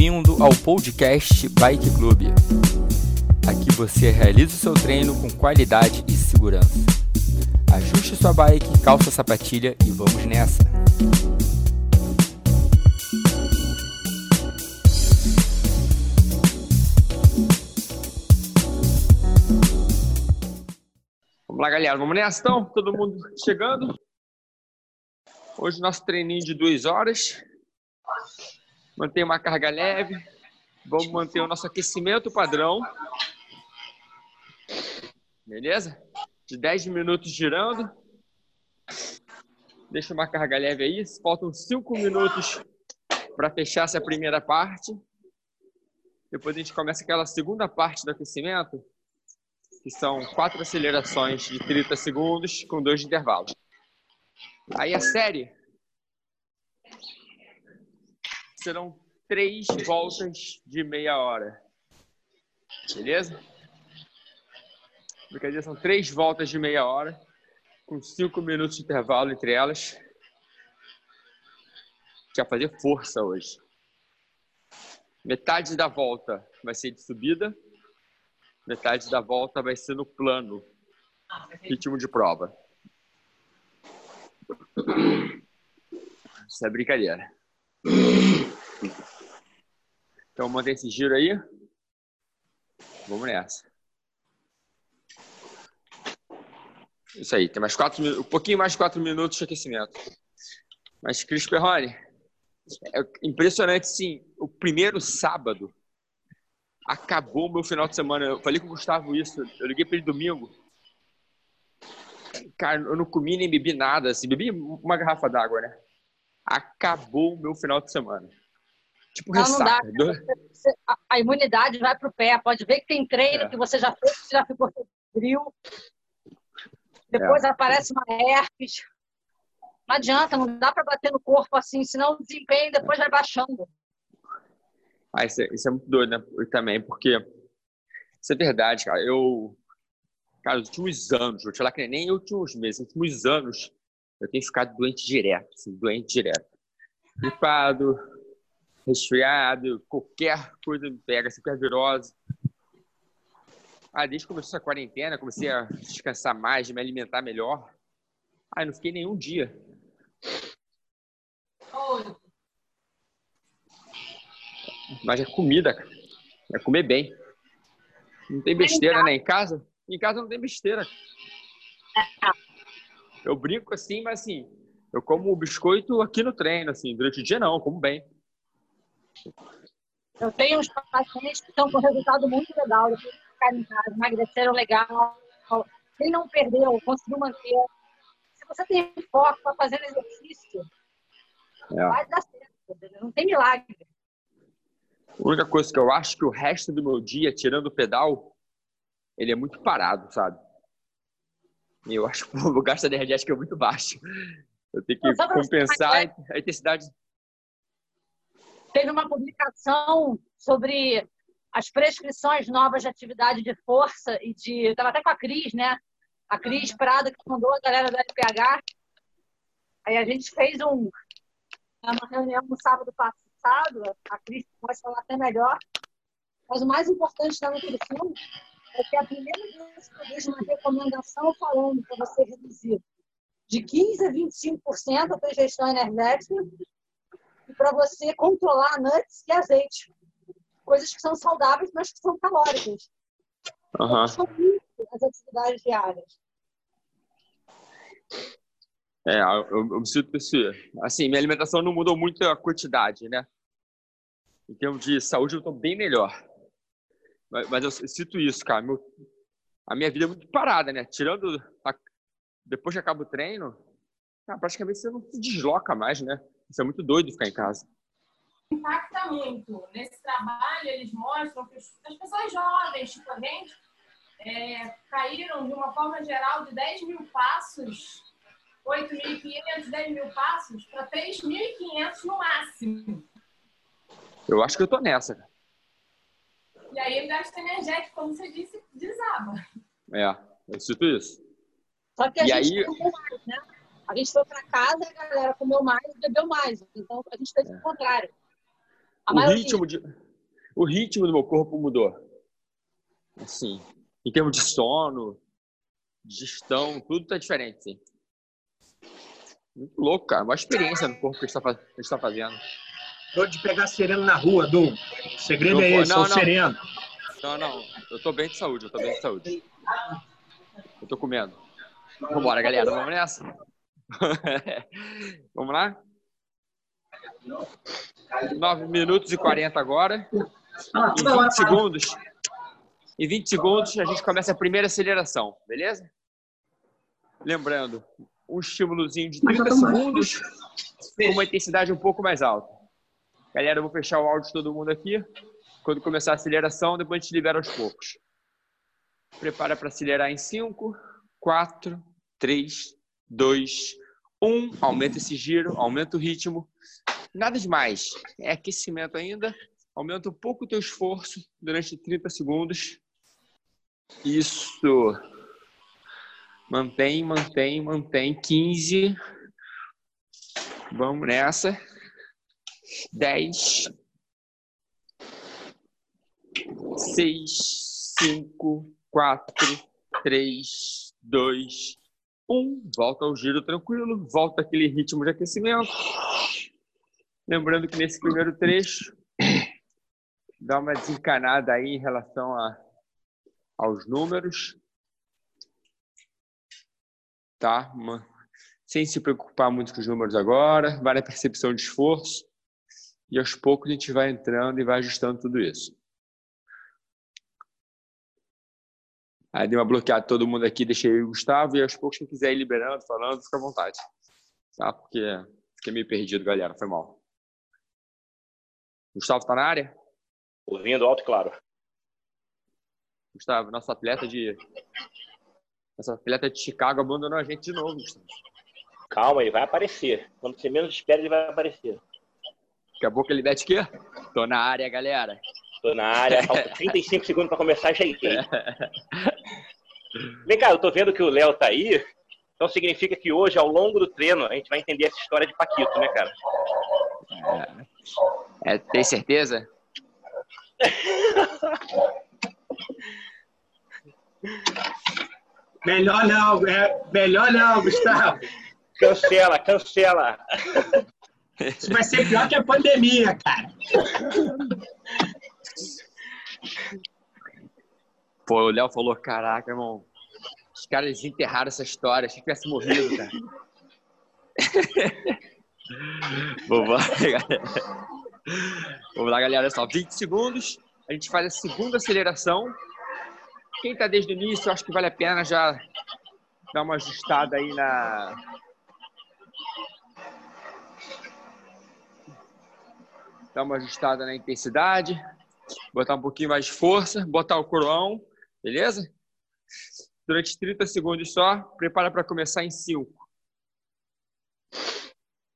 Bem-vindo ao podcast Bike Club. Aqui você realiza o seu treino com qualidade e segurança. Ajuste sua bike, calça a sapatilha e vamos nessa! Vamos lá, galera. Vamos nessa, então? Todo mundo chegando? Hoje nosso treininho de duas horas. Manter uma carga leve. Vamos manter o nosso aquecimento padrão. Beleza? De 10 minutos girando. Deixa uma carga leve aí. Faltam 5 minutos para fechar essa primeira parte. Depois a gente começa aquela segunda parte do aquecimento, que são quatro acelerações de 30 segundos com dois de intervalo. Aí a série serão três voltas de meia hora. Beleza? Brincadeira são três voltas de meia hora, com cinco minutos de intervalo entre elas. Vai fazer força hoje. Metade da volta vai ser de subida, metade da volta vai ser no plano, ritmo de prova. Isso é brincadeira. Então, mantém esse giro aí. Vamos nessa. Isso aí, tem mais quatro um pouquinho mais de quatro minutos de aquecimento. Mas, Cris Perrone, é impressionante, sim. O primeiro sábado acabou o meu final de semana. Eu falei com o Gustavo isso. Eu liguei para ele domingo. Cara, eu não comi nem bebi nada. Assim, bebi uma garrafa d'água, né? Acabou o meu final de semana. Tipo, Não, ressaca. não dá. Você- a- imunidade vai pro pé. Pode ver que tem treino É. que você já fez, que já ficou frio. Depois É. aparece uma herpes. Não adianta, não dá para bater no corpo assim, senão o desempenho depois vai baixando. Ah, isso é, isso é muito doido, né? Eu também, porque isso é verdade, cara. Eu, cara, os últimos anos, vou te falar que nem os últimos meses, os últimos anos, eu tenho ficado doente direto, assim, doente direto. Gripado, resfriado, qualquer coisa me pega, qualquer virose. Ah, desde que começou essa quarentena, comecei a descansar mais, me alimentar melhor. Ah, não fiquei nenhum dia. Mas é comida. É comer bem. Não tem besteira, né? Em casa? Em casa não tem besteira. Eu brinco assim, mas assim, eu como biscoito aqui no treino, assim, durante o dia não, como bem. Eu tenho uns pacientes que estão com resultado muito legal, depois de ficar em casa, emagreceram legal. Quem não perdeu, conseguiu manter. Se você tem foco para fazer exercício, É. vai dar certo. Não tem milagre. A única coisa que eu acho que o resto do meu dia, tirando o pedal, ele é muito parado, sabe? E eu acho que o gasto energético é muito baixo. Eu tenho que compensar a intensidade. Teve uma publicação sobre as prescrições novas de atividade de força e de. Estava até com a Cris, né? A Cris Prado, que mandou a galera do LPH. Aí a gente fez um, uma reunião no sábado passado. A Cris pode falar até melhor. Mas o mais importante da nutrição é que a primeira vez que eu vejo uma recomendação falando para você reduzir de 15% a 25% a tua ingestão energética e para você controlar nuts e azeite. Coisas que são saudáveis, mas que são calóricas. Aham. São muito as atividades diárias. É, eu, eu me sinto esse. Assim, minha alimentação não mudou muito a quantidade, né? Em termos de saúde, eu estou bem melhor. Mas, mas eu sinto isso, cara. Meu- a minha vida é muito parada, né? Tirando. a- depois que acaba o treino, cara, praticamente você não se desloca mais, né? Isso é muito doido ficar em casa. impacta muito. Nesse trabalho, eles mostram que as pessoas jovens, tipo a gente, é, caíram de uma forma geral de 10 mil passos, 8.500, 10 mil passos, para 3.500 no máximo. Eu acho que eu tô nessa. cara. E aí o gasto energético, como você disse, desaba. É, eu sinto isso. Só que a E gente aí- comeu mais, né? A gente foi para casa, a galera comeu mais e bebeu mais. Então a gente fez o contrário. o ritmo, de, o ritmo do meu corpo mudou. Assim, em termos de sono, gestão, tudo tá diferente, sim. Muito louco, cara. Uma experiência no corpo que a gente tá, tá fazendo. Vou de pegar sereno na rua, Dum. O segredo não, é esse, não, é o não. sereno. Não, não. Eu tô bem de saúde, eu tô bem de saúde. Eu tô comendo. Vambora, galera. Vamos nessa? Vamos lá? 9 minutos e 40 agora. Em 20 segundos. Em 20 segundos a gente começa a primeira aceleração, beleza? Lembrando, um estímulozinho de 30 segundos com uma intensidade um pouco mais alta. Galera, eu vou fechar o áudio de todo mundo aqui. Quando começar a aceleração, depois a gente libera aos poucos. Prepara para acelerar em 5, 4, 3, 2, 1. Aumenta esse giro, aumenta o ritmo. Nada demais. É aquecimento ainda. Aumenta um pouco o teu esforço durante 30 segundos. Isso. Mantém, mantém, mantém. 15. Vamos nessa. 10. 6, 5, 4, 3, 2, 1. Volta ao giro tranquilo. Volta aquele ritmo de aquecimento. Lembrando que nesse primeiro trecho, dá uma desencanada aí em relação a, aos números tá? Uma, sem se preocupar muito com os números agora, vai na percepção de esforço e aos poucos a gente vai entrando e vai ajustando tudo isso. Aí dei uma bloqueada todo mundo aqui, deixei o Gustavo e aos poucos quem quiser ir liberando, falando, fica à vontade. Tá? Porque fiquei meio perdido, galera, foi mal. Gustavo tá na área? Ouvindo alto e claro. Gustavo, nosso atleta de essa atleta de Chicago abandonou a gente de novo. Calma, ele vai aparecer. Quando você menos espera, ele vai aparecer. Daqui a pouco ele mete quê? Tô na área, galera. Tô na área, falta 35 segundos para começar, já entrei. Vem cá, eu tô vendo que o Léo tá aí. Então significa que hoje, ao longo do treino, a gente vai entender essa história de Paquito, né, cara? É, é tem certeza? Melhor não, é, melhor não, Gustavo. Cancela, cancela. Isso vai ser pior que a pandemia, cara. Pô, o Léo falou, caraca, irmão, caras enterraram essa história, achei que tivesse morrido, cara. Vamos lá, galera. Vamos lá, galera, só 20 segundos, a gente faz a segunda aceleração quem está desde o início, acho que vale a pena já dar uma ajustada aí na. Dar uma ajustada na intensidade, botar um pouquinho mais de força, botar o coroão, beleza? Durante 30 segundos só, prepara para começar em 5.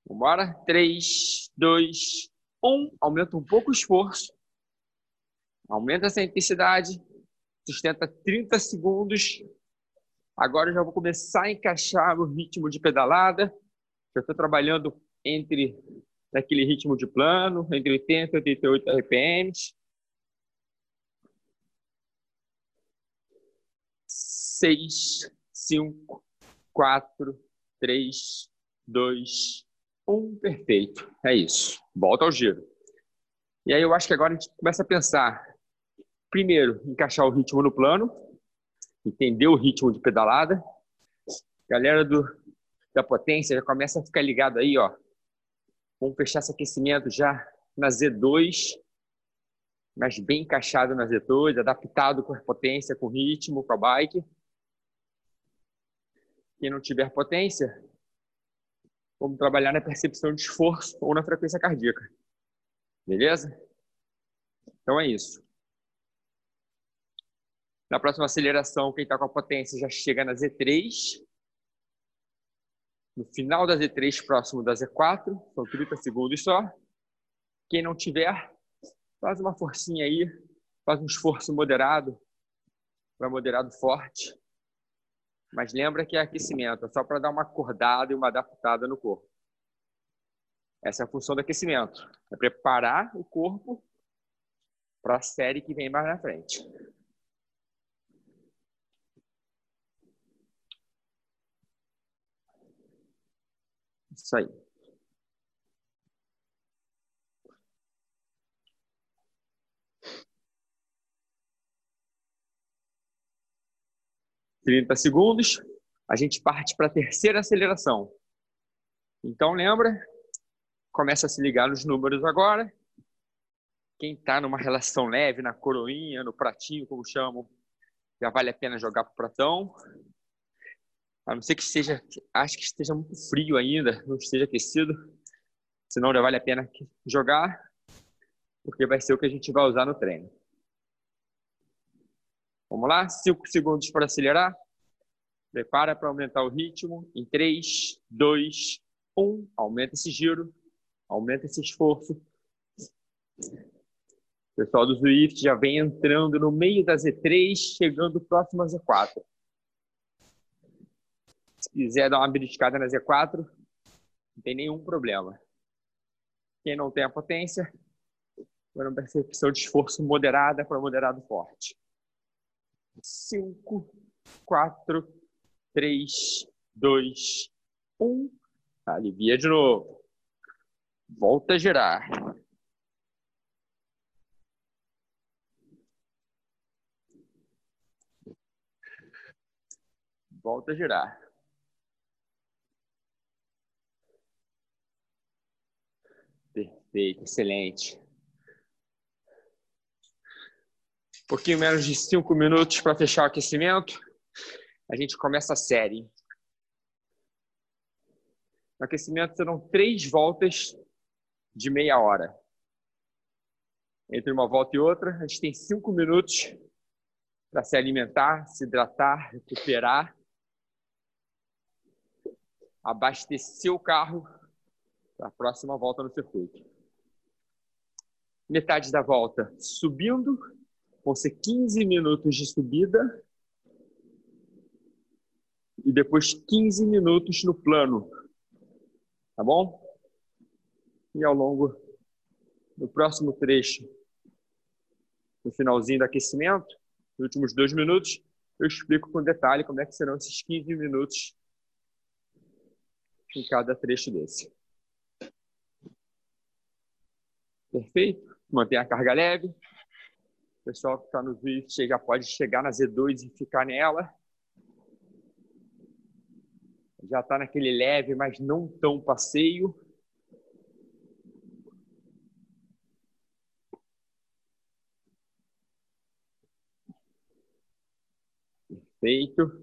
Vambora? 3, 2, 1. Aumenta um pouco o esforço. Aumenta essa intensidade sustenta 30 segundos. Agora eu já vou começar a encaixar o ritmo de pedalada. Já estou trabalhando entre naquele ritmo de plano, entre 80 e 88 RPMs. 6, 5, 4, 3, 2, 1. Perfeito. É isso. Volta ao giro. E aí eu acho que agora a gente começa a pensar primeiro, encaixar o ritmo no plano, entender o ritmo de pedalada. Galera do, da potência já começa a ficar ligado aí, ó. Vamos fechar esse aquecimento já na Z2, mas bem encaixado na Z2, adaptado com a potência, com o ritmo, com a bike. Quem não tiver potência, vamos trabalhar na percepção de esforço ou na frequência cardíaca. Beleza? Então é isso. Na próxima aceleração, quem está com a potência já chega na Z3. No final da Z3, próximo da Z4, são 30 segundos só. Quem não tiver, faz uma forcinha aí, faz um esforço moderado, para moderado forte. Mas lembra que é aquecimento, é só para dar uma acordada e uma adaptada no corpo. Essa é a função do aquecimento. É preparar o corpo para a série que vem mais na frente. Isso aí. Trinta segundos, a gente parte para a terceira aceleração. Então, lembra? Começa a se ligar nos números agora. Quem está numa relação leve, na coroinha, no pratinho, como chamam, já vale a pena jogar para o pratão. A não ser que esteja, acho que esteja muito frio ainda, não esteja aquecido. Senão já vale a pena jogar, porque vai ser o que a gente vai usar no treino. Vamos lá? 5 segundos para acelerar. Prepara para aumentar o ritmo. Em 3, 2, 1. Aumenta esse giro. Aumenta esse esforço. O pessoal do Zwift já vem entrando no meio da Z3, chegando próximo à Z4. Se quiser dar uma beliscada na Z4, não tem nenhum problema. Quem não tem a potência, vai uma percepção de esforço moderada para moderado forte. 5, 4, 3, 2, 1. Alivia de novo. Volta a girar. Volta a girar. Perfeito, excelente. Pouquinho menos de cinco minutos para fechar o aquecimento. A gente começa a série. No aquecimento serão três voltas de meia hora. Entre uma volta e outra, a gente tem cinco minutos para se alimentar, se hidratar, recuperar, abastecer o carro para a próxima volta no circuito. Metade da volta subindo, vão ser 15 minutos de subida e depois 15 minutos no plano. Tá bom? E ao longo do próximo trecho, no finalzinho do aquecimento, nos últimos dois minutos, eu explico com detalhe como é que serão esses 15 minutos em cada trecho desse. Perfeito? Manter a carga leve. O pessoal que está no vídeo já pode chegar na Z2 e ficar nela. Já está naquele leve, mas não tão passeio. Perfeito.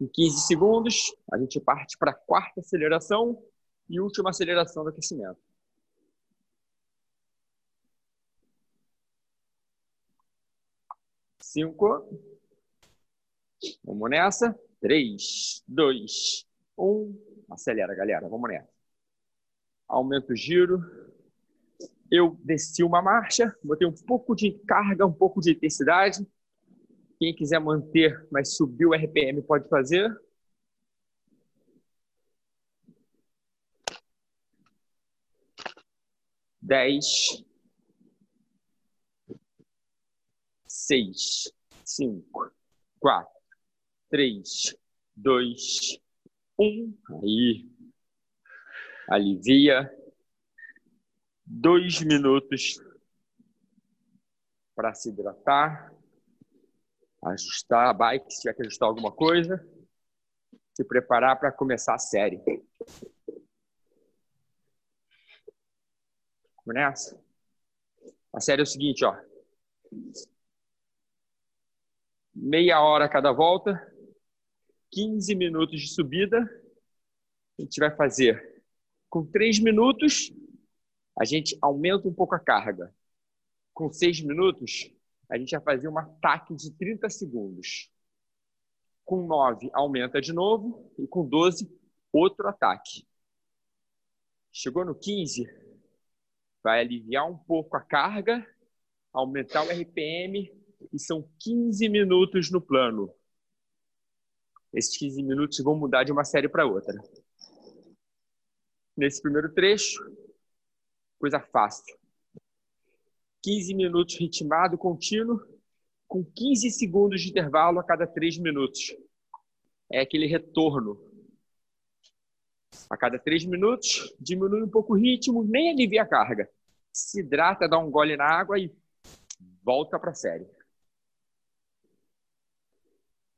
Em 15 segundos, a gente parte para a quarta aceleração e última aceleração do aquecimento. Cinco. Vamos nessa. Três, dois, um. Acelera, galera. Vamos nessa. Aumenta o giro. Eu desci uma marcha, botei um pouco de carga, um pouco de intensidade quem quiser manter, mas subir o RPM pode fazer. Dez, seis, cinco, quatro, três, dois, um. Aí, alivia. Dois minutos para se hidratar ajustar a bike, se tiver que ajustar alguma coisa, se preparar para começar a série. Vamos nessa? A série é o seguinte, ó. Meia hora cada volta, 15 minutos de subida. A gente vai fazer com 3 minutos, a gente aumenta um pouco a carga. Com 6 minutos, a gente vai fazer um ataque de 30 segundos. Com 9, aumenta de novo. E com 12, outro ataque. Chegou no 15, vai aliviar um pouco a carga, aumentar o RPM e são 15 minutos no plano. Esses 15 minutos vão mudar de uma série para outra. nesse primeiro trecho, coisa fácil. 15 minutos ritmado contínuo, com 15 segundos de intervalo a cada 3 minutos. É aquele retorno. A cada 3 minutos, diminui um pouco o ritmo, nem alivia a carga. Se hidrata, dá um gole na água e volta para a série.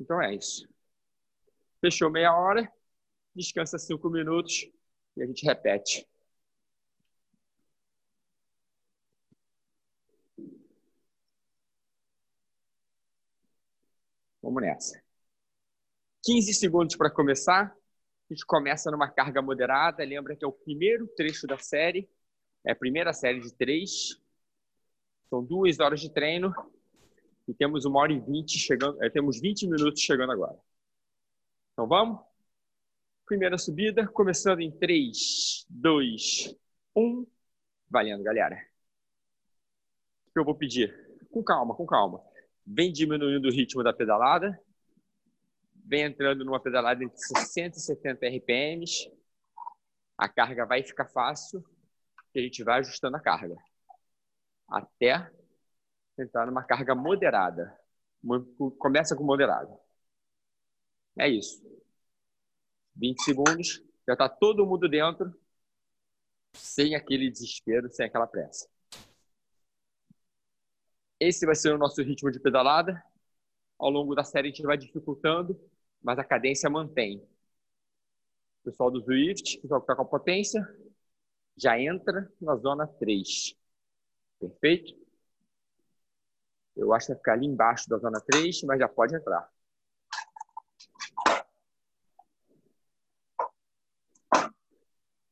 Então é isso. Fechou meia hora, descansa 5 minutos e a gente repete. Vamos nessa. 15 segundos para começar. A gente começa numa carga moderada. Lembra que é o primeiro trecho da série. É a primeira série de três. São duas horas de treino. E temos uma hora e vinte chegando. É, temos 20 minutos chegando agora. Então vamos? Primeira subida, começando em 3, 2, 1. Valendo, galera. O que eu vou pedir? Com calma, com calma vem diminuindo o ritmo da pedalada, vem entrando numa pedalada entre 60 e 70 RPMs, a carga vai ficar fácil e a gente vai ajustando a carga até entrar numa carga moderada. Começa com moderada. É isso. 20 segundos, já está todo mundo dentro, sem aquele desespero, sem aquela pressa. Esse vai ser o nosso ritmo de pedalada. Ao longo da série a gente vai dificultando, mas a cadência mantém. O pessoal do Zwift, pessoal que está com a potência, já entra na zona 3. Perfeito? Eu acho que vai ficar ali embaixo da zona 3, mas já pode entrar.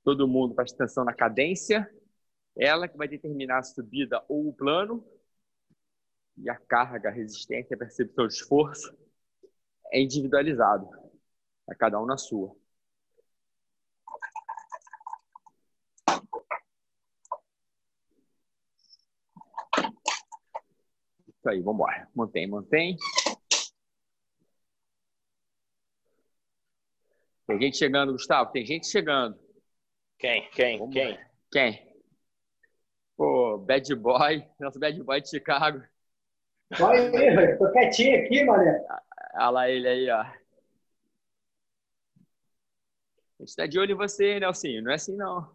Todo mundo presta atenção na cadência. Ela que vai determinar a subida ou o plano e a carga, a resistência, a percepção de esforço é individualizado, é cada um na sua. Isso aí, vamos embora. Mantém, mantém. Tem gente chegando, Gustavo? Tem gente chegando. Quem? Quem? Vamos Quem? Ver. Quem? Pô, Bad Boy, nosso Bad Boy de Chicago. Olha aí, velho. Tô quietinho aqui, mané. Olha lá ele aí, ó. A gente tá de olho em você, Nelsinho. Não é assim, não.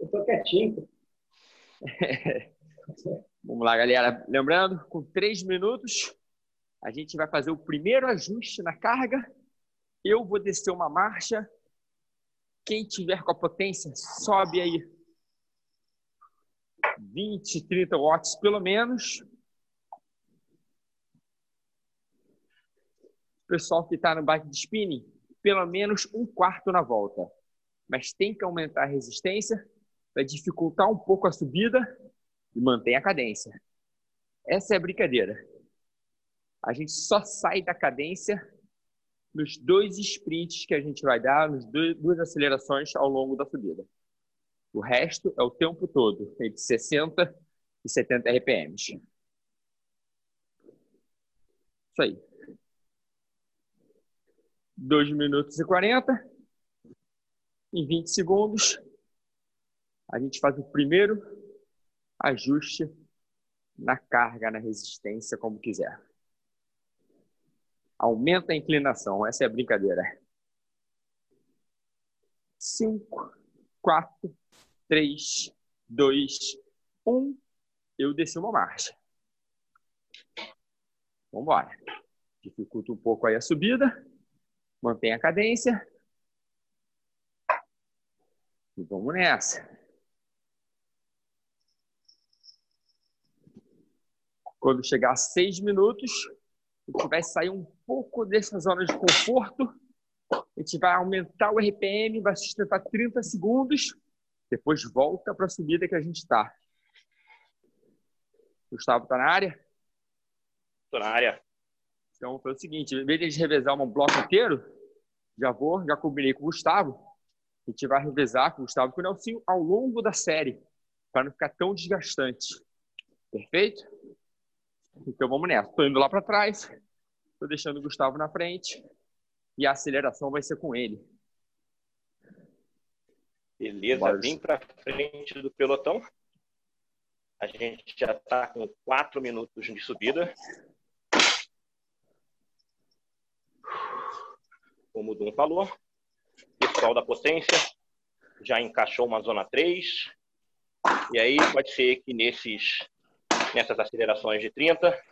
Eu tô quietinho. Vamos lá, galera. Lembrando, com três minutos, a gente vai fazer o primeiro ajuste na carga. Eu vou descer uma marcha. Quem tiver com a potência, sobe aí 20, 30 watts pelo menos. pessoal que está no bike de spinning, pelo menos um quarto na volta. Mas tem que aumentar a resistência, vai dificultar um pouco a subida e mantém a cadência. Essa é a brincadeira. A gente só sai da cadência nos dois sprints que a gente vai dar, nas duas acelerações ao longo da subida. O resto é o tempo todo, entre 60 e 70 RPMs. Isso aí. 2 minutos e 40. Em 20 segundos, a gente faz o primeiro ajuste na carga, na resistência, como quiser. Aumenta a inclinação, essa é a brincadeira. 5, 4, 3, 2, 1. Eu desci uma marcha. Vamos embora. Dificulta um pouco aí a subida. Mantém a cadência. E vamos nessa. Quando chegar a seis minutos, a gente vai sair um pouco dessa zona de conforto. A gente vai aumentar o RPM, vai sustentar 30 segundos. Depois volta para a subida que a gente está. Gustavo está na área? Estou na área. Então foi o seguinte: em vez de a gente revezar um bloco inteiro, já vou, já combinei com o Gustavo. A gente vai revezar com o Gustavo e com o Nelson ao longo da série, para não ficar tão desgastante. Perfeito? Então vamos nessa. Estou indo lá para trás, estou deixando o Gustavo na frente e a aceleração vai ser com ele. Beleza, Bora. vim para frente do pelotão. A gente já está com quatro minutos de subida. Como o Dum falou, pessoal da potência já encaixou uma zona 3. E aí pode ser que nesses, nessas acelerações de 30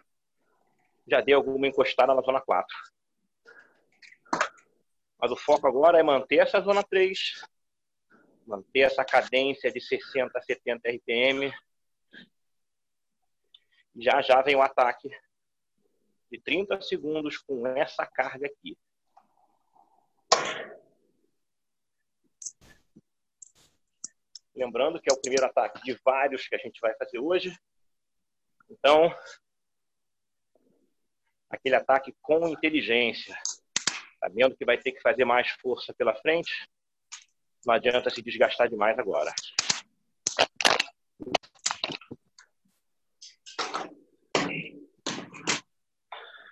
já dê alguma encostada na zona 4. Mas o foco agora é manter essa zona 3, manter essa cadência de 60 a 70 RPM. Já já vem o ataque de 30 segundos com essa carga aqui. Lembrando que é o primeiro ataque de vários que a gente vai fazer hoje. Então, aquele ataque com inteligência, sabendo que vai ter que fazer mais força pela frente, não adianta se desgastar demais agora.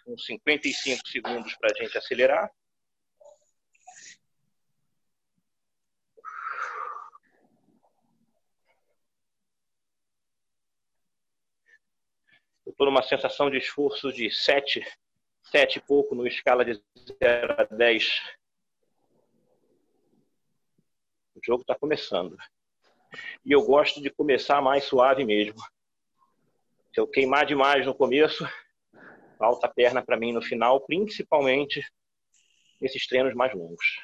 Uns 55 segundos para a gente acelerar. Eu estou numa sensação de esforço de 7, 7 e pouco no escala de 0 a 10. O jogo está começando. E eu gosto de começar mais suave mesmo. Se eu queimar demais no começo, falta perna para mim no final, principalmente nesses treinos mais longos.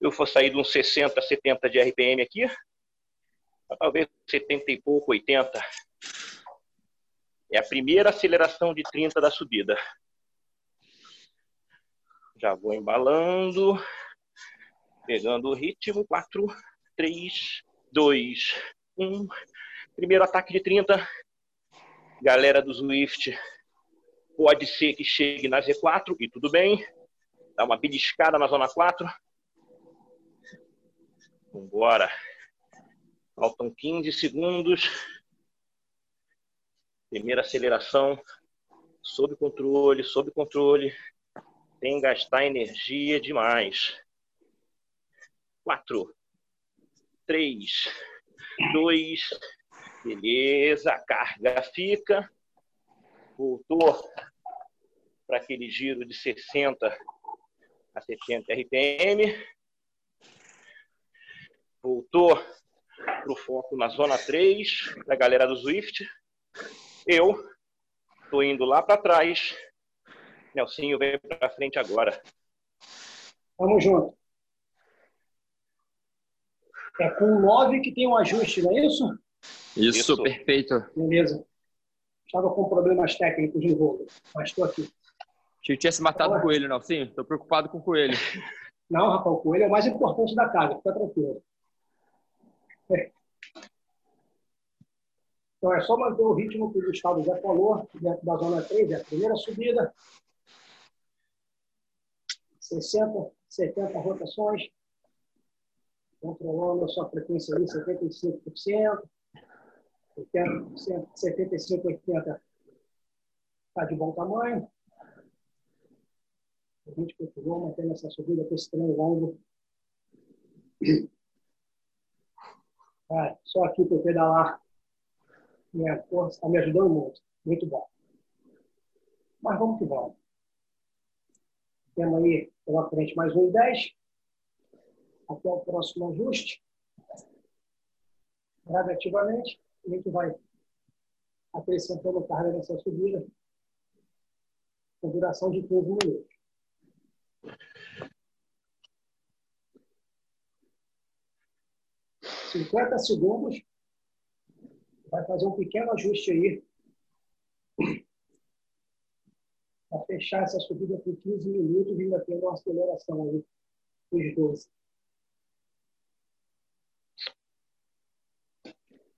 Eu vou sair de uns 60, 70 de RPM aqui, talvez 70 e pouco, 80. É a primeira aceleração de 30 da subida. Já vou embalando, pegando o ritmo. 4, 3, 2, 1. Primeiro ataque de 30. Galera do Swift, pode ser que chegue na Z4 e tudo bem. Dá uma beliscada na zona 4. Vambora. Faltam 15 segundos. Primeira aceleração. Sob controle, sob controle. Sem gastar energia demais. 4, 3, 2, beleza. A carga fica. Voltou para aquele giro de 60 a 70 RPM. Voltou para o foco na zona 3, da galera do Swift. Eu estou indo lá para trás. Nelsinho vem para frente agora. Tamo junto. É com o 9 que tem um ajuste, não é isso? Isso, Isso. perfeito. Beleza. Estava com problemas técnicos de voo, mas estou aqui. Achei que tinha se matado o coelho. Sim, tô preocupado com o coelho. Não, Rafael, o coelho é o mais importante da casa, fica tranquilo. Então é só manter o ritmo que o Gustavo já falou, dentro da zona 3, é a primeira subida. 60, 70 rotações. Controlando a sua frequência ali, 75%. 80%, 75%, 80% está de bom tamanho. A gente continua mantendo essa subida com esse treino longo. Cara, só aqui para pedalar. Minha força está me ajudando muito. Muito bom. Mas vamos que vamos. Temos aí pela frente mais um 10. Até o próximo ajuste. Gradativamente, a gente vai acrescentando carga nessa subida. Com duração de 15 minutos. Cinquenta segundos. Vai fazer um pequeno ajuste aí. Para fechar essa subida por 15 minutos ainda tendo uma aceleração aí. Os 12.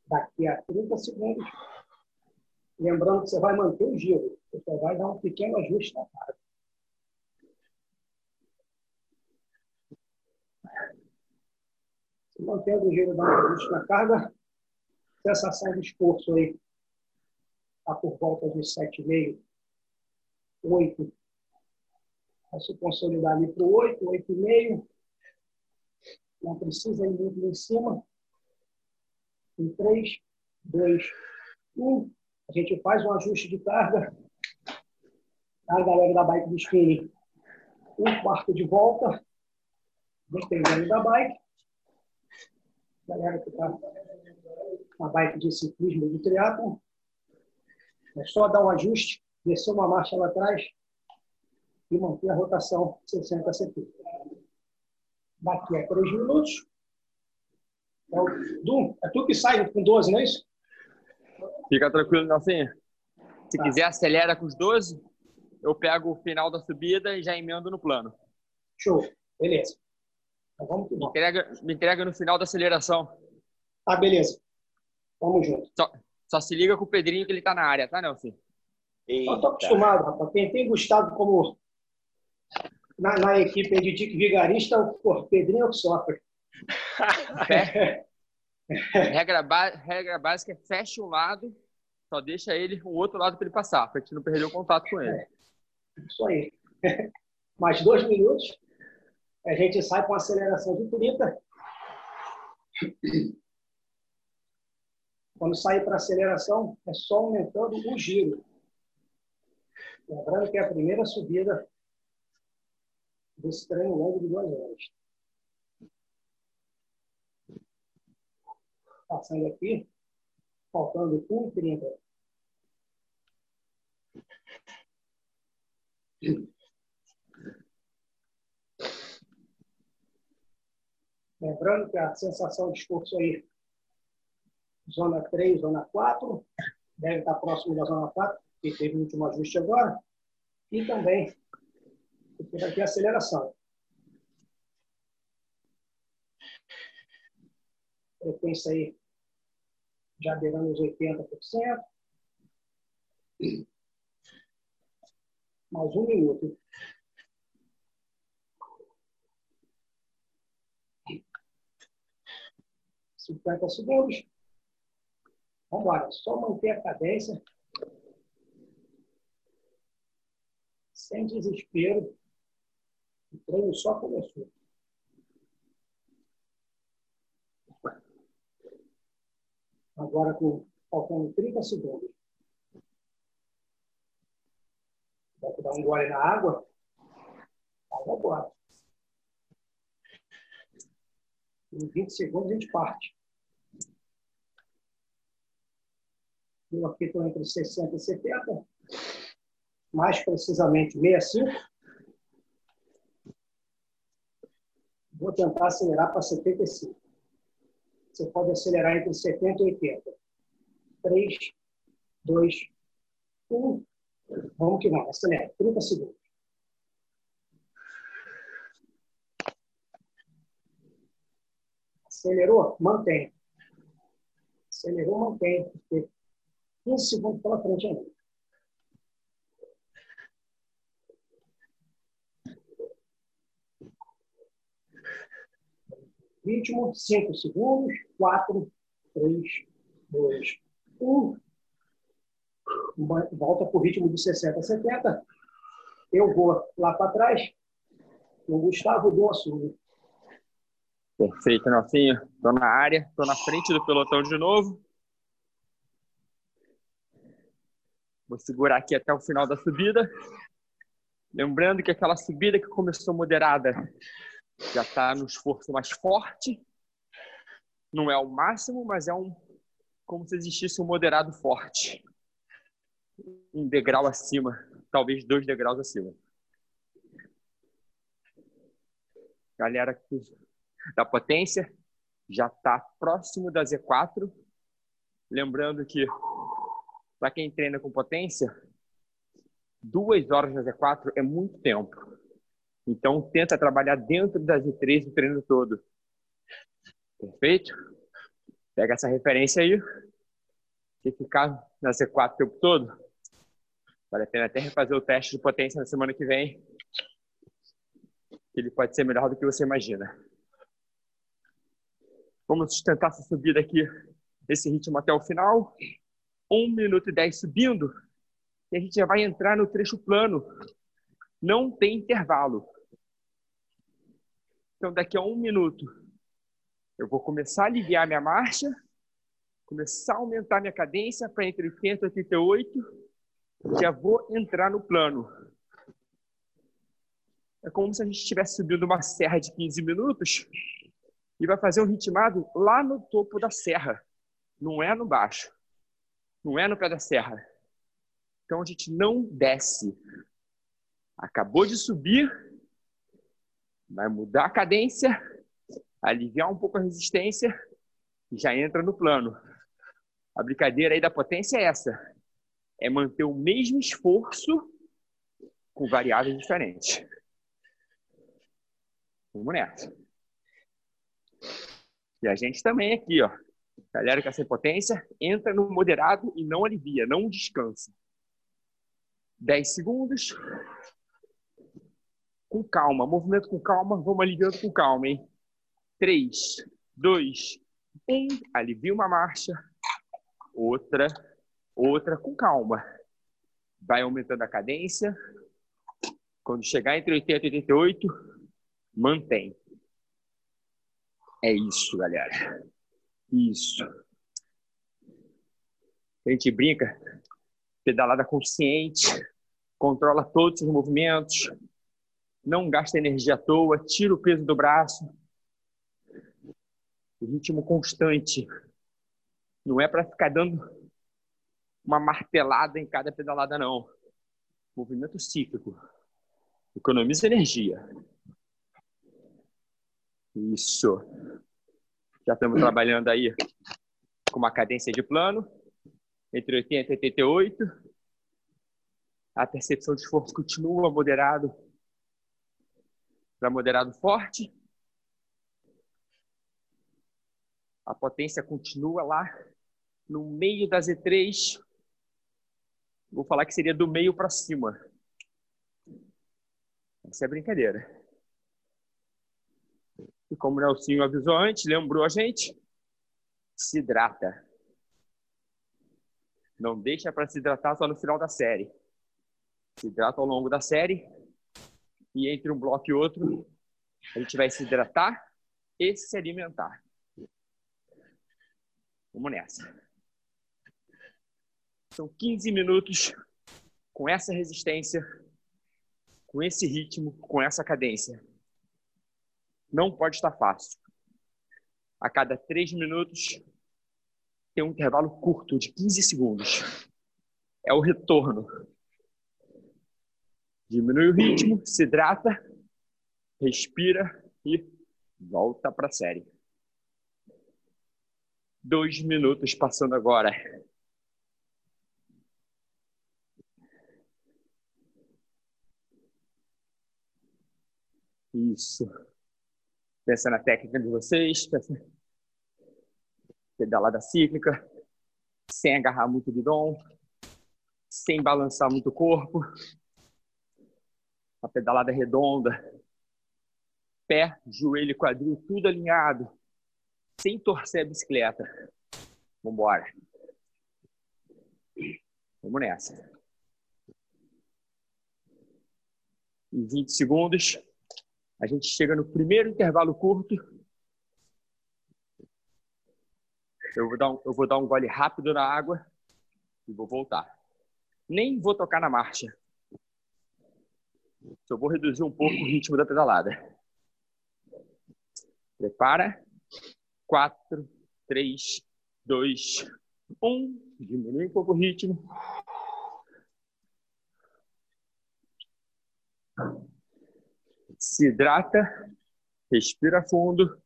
Daqui a 30 segundos. Lembrando que você vai manter o giro. Você vai dar um pequeno ajuste na carga. Mantendo o dando ajuste na carga, sensação de esforço aí está por volta de 7,5, 8. Vai se consolidar ali para o 8, 8,5. Não precisa ir muito em cima. Em 3, 2, 1. A gente faz um ajuste de carga. A galera da bike do spinning, um quarto de volta, dependendo da bike. Galera que está na bike de ciclismo de triatlon, é só dar um ajuste, descer uma marcha lá atrás e manter a rotação 60 a 70. Daqui a 3 minutos. É, o, du, é tu que sai com 12, não é isso? Fica tranquilo, Nelsinho. Se Tá. quiser, acelera com os 12. Eu pego o final da subida e já emendo no plano. Show. Beleza. Então vamos que Me vamos. entrega, me entrega no final da aceleração. Tá, beleza. Vamos junto. Só, só se liga com o Pedrinho que ele tá na área, tá, Nelson? Eu tô acostumado, rapaz. Quem tem Gustavo como na, na equipe de Dick Vigarista, o Pedrinho é o que sofre. Regra, regra básica é fecha um lado, só deixa ele o outro lado para ele passar, para gente não perder o contato com ele. Isso aí. Mais dois minutos. A gente sai com aceleração de 30. Quando sair para aceleração, é só aumentando o giro. Lembrando que é a primeira subida desse treino longo de duas horas. Passando aqui, faltando 1,30. Lembrando que a sensação de esforço aí, zona 3, zona 4, deve estar próximo da zona 4, que teve o último ajuste agora, e também teve aqui a aceleração. Frequência aí já beirando os 80%. Mais um minuto. Cinquenta segundos. Vamos embora. Só manter a cadência. Sem desespero. O treino só começou. Agora com faltando 30 segundos. Vai dar um gole na água. Vai agora. Em 20 segundos a gente parte. Eu aqui estou entre 60 e 70. Mais precisamente 65. Vou tentar acelerar para 75. Você pode acelerar entre 70 e 80. 3, 2, 1. Vamos que vamos. Acelera. 30 segundos. Acelerou? Mantém. Acelerou, mantém. Porque 15 segundos pela frente ainda. Ritmo, 5 segundos. 4, 3, 2, 1. Volta para o ritmo de 60, 70. Eu vou lá para trás. O Gustavo deu a sua. Perfeito, Nelsinho. Estou na área, estou na frente do pelotão de novo. Vou segurar aqui até o final da subida. Lembrando que aquela subida que começou moderada já está no esforço mais forte. Não é o máximo, mas é um como se existisse um moderado forte. Um degrau acima, talvez dois degraus acima. Galera da potência já está próximo da Z4. Lembrando que para quem treina com potência, duas horas na Z4 é muito tempo. Então, tenta trabalhar dentro da Z3 o treino todo. Perfeito? Pega essa referência aí. Se ficar na Z4 o tempo todo, vale a pena até refazer o teste de potência na semana que vem. Ele pode ser melhor do que você imagina. Vamos sustentar essa subida aqui, esse ritmo até o final. 1 minuto e 10 subindo. E a gente já vai entrar no trecho plano. não tem intervalo. Então, daqui a um minuto, eu vou começar a aliviar minha marcha, começar a aumentar minha cadência para entre 80 e 88, já vou entrar no plano. É como se a gente estivesse subindo uma serra de 15 minutos e vai fazer um ritmado lá no topo da serra, não é no baixo, não é no pé da serra. Então a gente não desce. Acabou de subir, vai mudar a cadência, aliviar um pouco a resistência e já entra no plano. A brincadeira aí da potência é essa: é manter o mesmo esforço com variáveis diferentes. Vamos nessa. E a gente também aqui, ó. Galera que é sem potência, entra no moderado e não alivia, não descansa. 10 segundos. Com calma, movimento com calma, vamos aliviando com calma, hein? 3, 2, 1. Alivia uma marcha. Outra, outra com calma. Vai aumentando a cadência. Quando chegar entre 80 e 88, mantém. É isso, galera. Isso. A gente brinca, pedalada consciente, controla todos os movimentos, não gasta energia à toa, tira o peso do braço. Ritmo constante. Não é para ficar dando uma martelada em cada pedalada, não. Movimento cíclico. Economiza energia. Isso. Já estamos trabalhando aí com uma cadência de plano, entre 80 e 88. A percepção de esforço continua moderado para moderado forte. A potência continua lá no meio da Z3. Vou falar que seria do meio para cima. Essa é brincadeira. E como o Nelsinho avisou antes, lembrou a gente, se hidrata. Não deixa para se hidratar só no final da série. Se hidrata ao longo da série. E entre um bloco e outro, a gente vai se hidratar e se alimentar. Vamos nessa. São 15 minutos com essa resistência, com esse ritmo, com essa cadência. Não pode estar fácil. A cada três minutos, tem um intervalo curto de 15 segundos. É o retorno. Diminui o ritmo, se hidrata, respira e volta para a série. Dois minutos passando agora. Isso. Pensa na técnica de vocês, pedalada cíclica, sem agarrar muito o guidão, sem balançar muito o corpo. A pedalada redonda, pé, joelho quadril tudo alinhado, sem torcer a bicicleta. Vamos embora. Vamos nessa. Em 20 segundos, a gente chega no primeiro intervalo curto. Eu vou dar um, eu vou dar um gole rápido na água e vou voltar. Nem vou tocar na marcha. Só vou reduzir um pouco o ritmo da pedalada. Prepara. 4, 3, 2, 1. Diminui um pouco o ritmo. Se hidrata, respira fundo.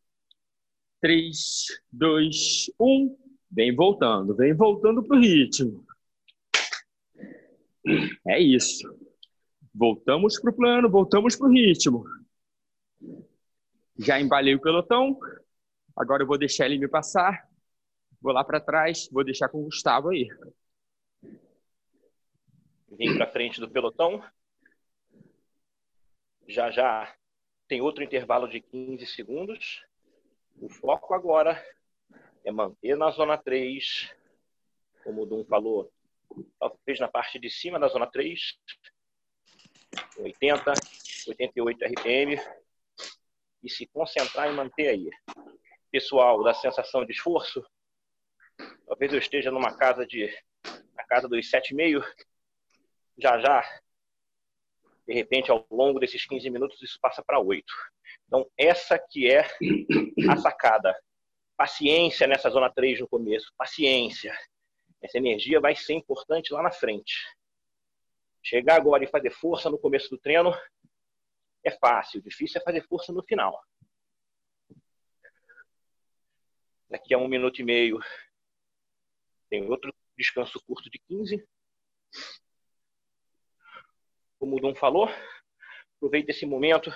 3, 2, 1. Vem voltando, vem voltando para o ritmo. É isso. Voltamos para o plano, voltamos para o ritmo. Já embalei o pelotão. Agora eu vou deixar ele me passar. Vou lá para trás, vou deixar com o Gustavo aí. Vem para frente do pelotão. Já já tem outro intervalo de 15 segundos. O foco agora é manter na zona 3, como o Dum falou, talvez na parte de cima da zona 3. 80, 88 RPM e se concentrar em manter aí. Pessoal, da sensação de esforço, talvez eu esteja numa casa de na casa dos 7,5, já já, de repente, ao longo desses 15 minutos, isso passa para 8. Então, essa que é a sacada. Paciência nessa zona 3 no começo, paciência. Essa energia vai ser importante lá na frente. Chegar agora e fazer força no começo do treino é fácil, difícil é fazer força no final. Daqui a um minuto e meio tem outro descanso curto de 15. Como o Dom falou, aproveite esse momento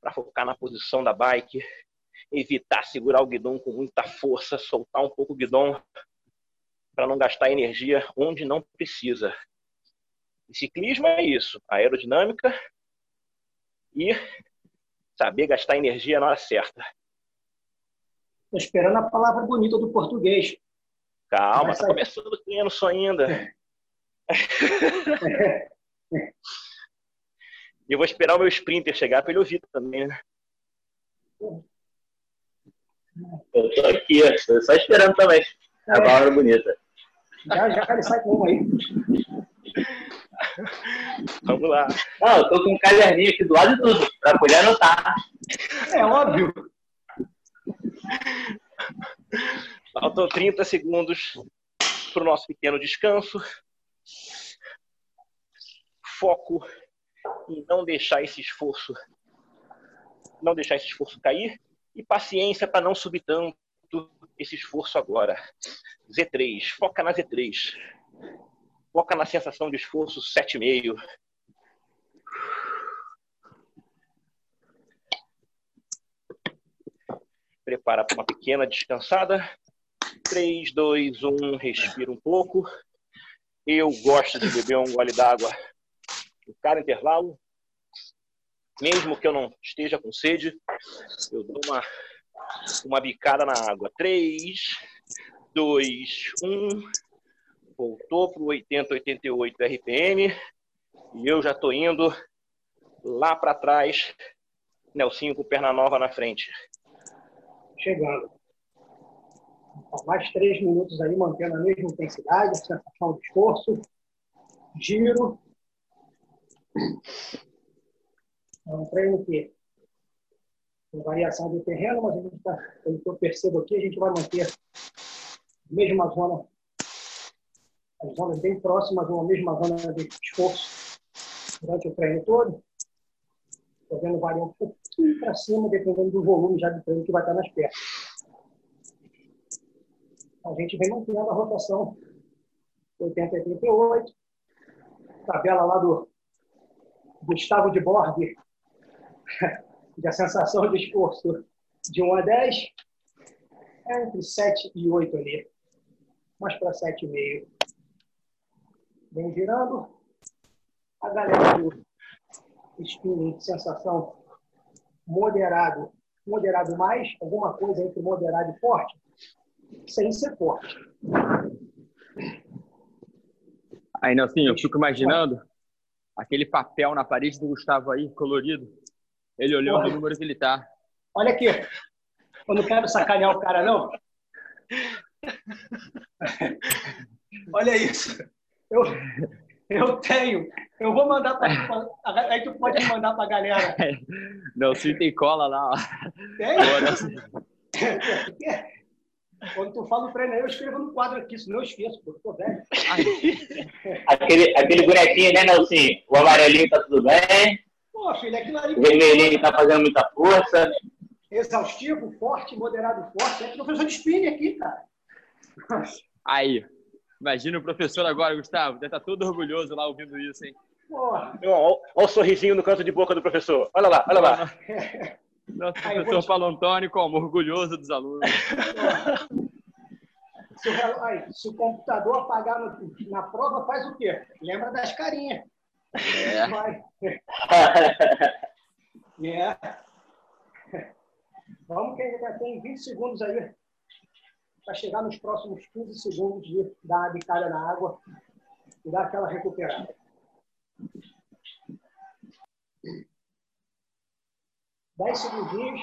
para focar na posição da bike, evitar segurar o guidão com muita força, soltar um pouco o guidão para não gastar energia onde não precisa. E ciclismo é isso, aerodinâmica e saber gastar energia na hora certa. Estou esperando a palavra bonita do português. Calma, está começando o treino só ainda. E eu vou esperar o meu sprinter chegar para ele ouvir também, né? Eu tô aqui, tô só esperando também. A é. palavra bonita. Já, já ele sai com uma aí. Vamos lá. Não, eu tô com um caderninho aqui do lado de tudo, para poder anotar. É óbvio. Faltam 30 segundos para o nosso pequeno descanso. Foco em não deixar esse esforço, não deixar esse esforço cair e paciência para não subir tanto esse esforço agora. Z3, foca na Z3. Foca na sensação de esforço 7,5. Prepara para uma pequena descansada. 3, 2, 1, respira um pouco. Eu gosto de beber um gole d'água cada intervalo. Mesmo que eu não esteja com sede, eu dou uma, uma bicada na água. 3, 2, 1. Voltou para o 80, 88 RPM. E eu já estou indo lá para trás. Nelsinho com perna nova na frente. Chegando. Mais três minutos aí, mantendo a mesma intensidade, sensação de esforço. Giro. É um treino que tem variação do terreno, mas a gente tá, pelo que eu percebo aqui, a gente vai manter a mesma zona, as zonas bem próximas, uma mesma zona de esforço durante o treino todo. Podendo variar um pouquinho para cima, dependendo do volume já de treino que vai estar nas pernas. A gente vem mantendo a rotação 80 88. Tabela lá do Gustavo de Borg, de a sensação de esforço de 1 a 10, é entre 7 e 8 ali. Mais para 7,5. Vem girando. A galera do spinning, sensação moderado, moderado mais, alguma coisa entre moderado e forte, sem ser forte. Aí, Nelson, eu fico imaginando aquele papel na parede do Gustavo aí, colorido. Ele olhando Porra. o número que ele tá. Olha aqui. Eu não quero sacanear o cara, não. Olha isso. Eu, eu tenho. Eu vou mandar para. Aí tu pode mandar para a galera. Não, se tem cola lá. Ó. Tem? Quando tu fala o treino aí, eu escrevo no quadro aqui, senão eu esqueço, porque eu tô velho. aquele, aquele bonequinho, né, Nelson? O amarelinho tá tudo bem? Pô, filho, aquilo ali... O vermelhinho tá fazendo muita força. Exaustivo, forte, moderado forte. É professor de spin aqui, cara. Aí, imagina o professor agora, Gustavo. Deve estar tá todo orgulhoso lá ouvindo isso, hein? Olha o sorrisinho no canto de boca do professor. Olha lá, olha lá. Nosso Aí, professor Paulo Antônio, como orgulhoso dos alunos. Se o, aí, se o computador apagar no, na prova, faz o quê? Lembra das carinhas. É. Vai. é. Vamos que ainda tem 20 segundos aí para chegar nos próximos 15 segundos de dar uma bicada na água e dar aquela recuperada. 10 segundinhos.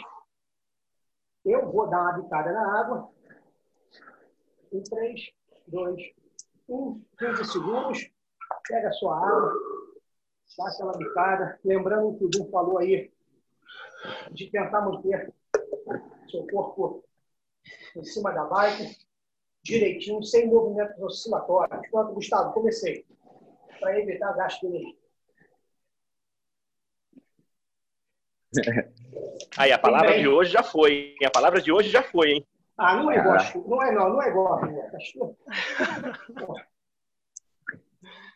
Eu vou dar uma bicada na água. Em 3, 2, 1, 15 segundos. Pega a sua água, dá aquela bicada. Lembrando que o Du falou aí, de tentar manter seu corpo em cima da bike, direitinho, sem movimentos oscilatórios. Pronto, Gustavo, comecei. Para evitar gasto de energia. Aí, a palavra de hoje já foi. A palavra de hoje já foi, hein? Ah, não é gosto. Não é não, não é gosto.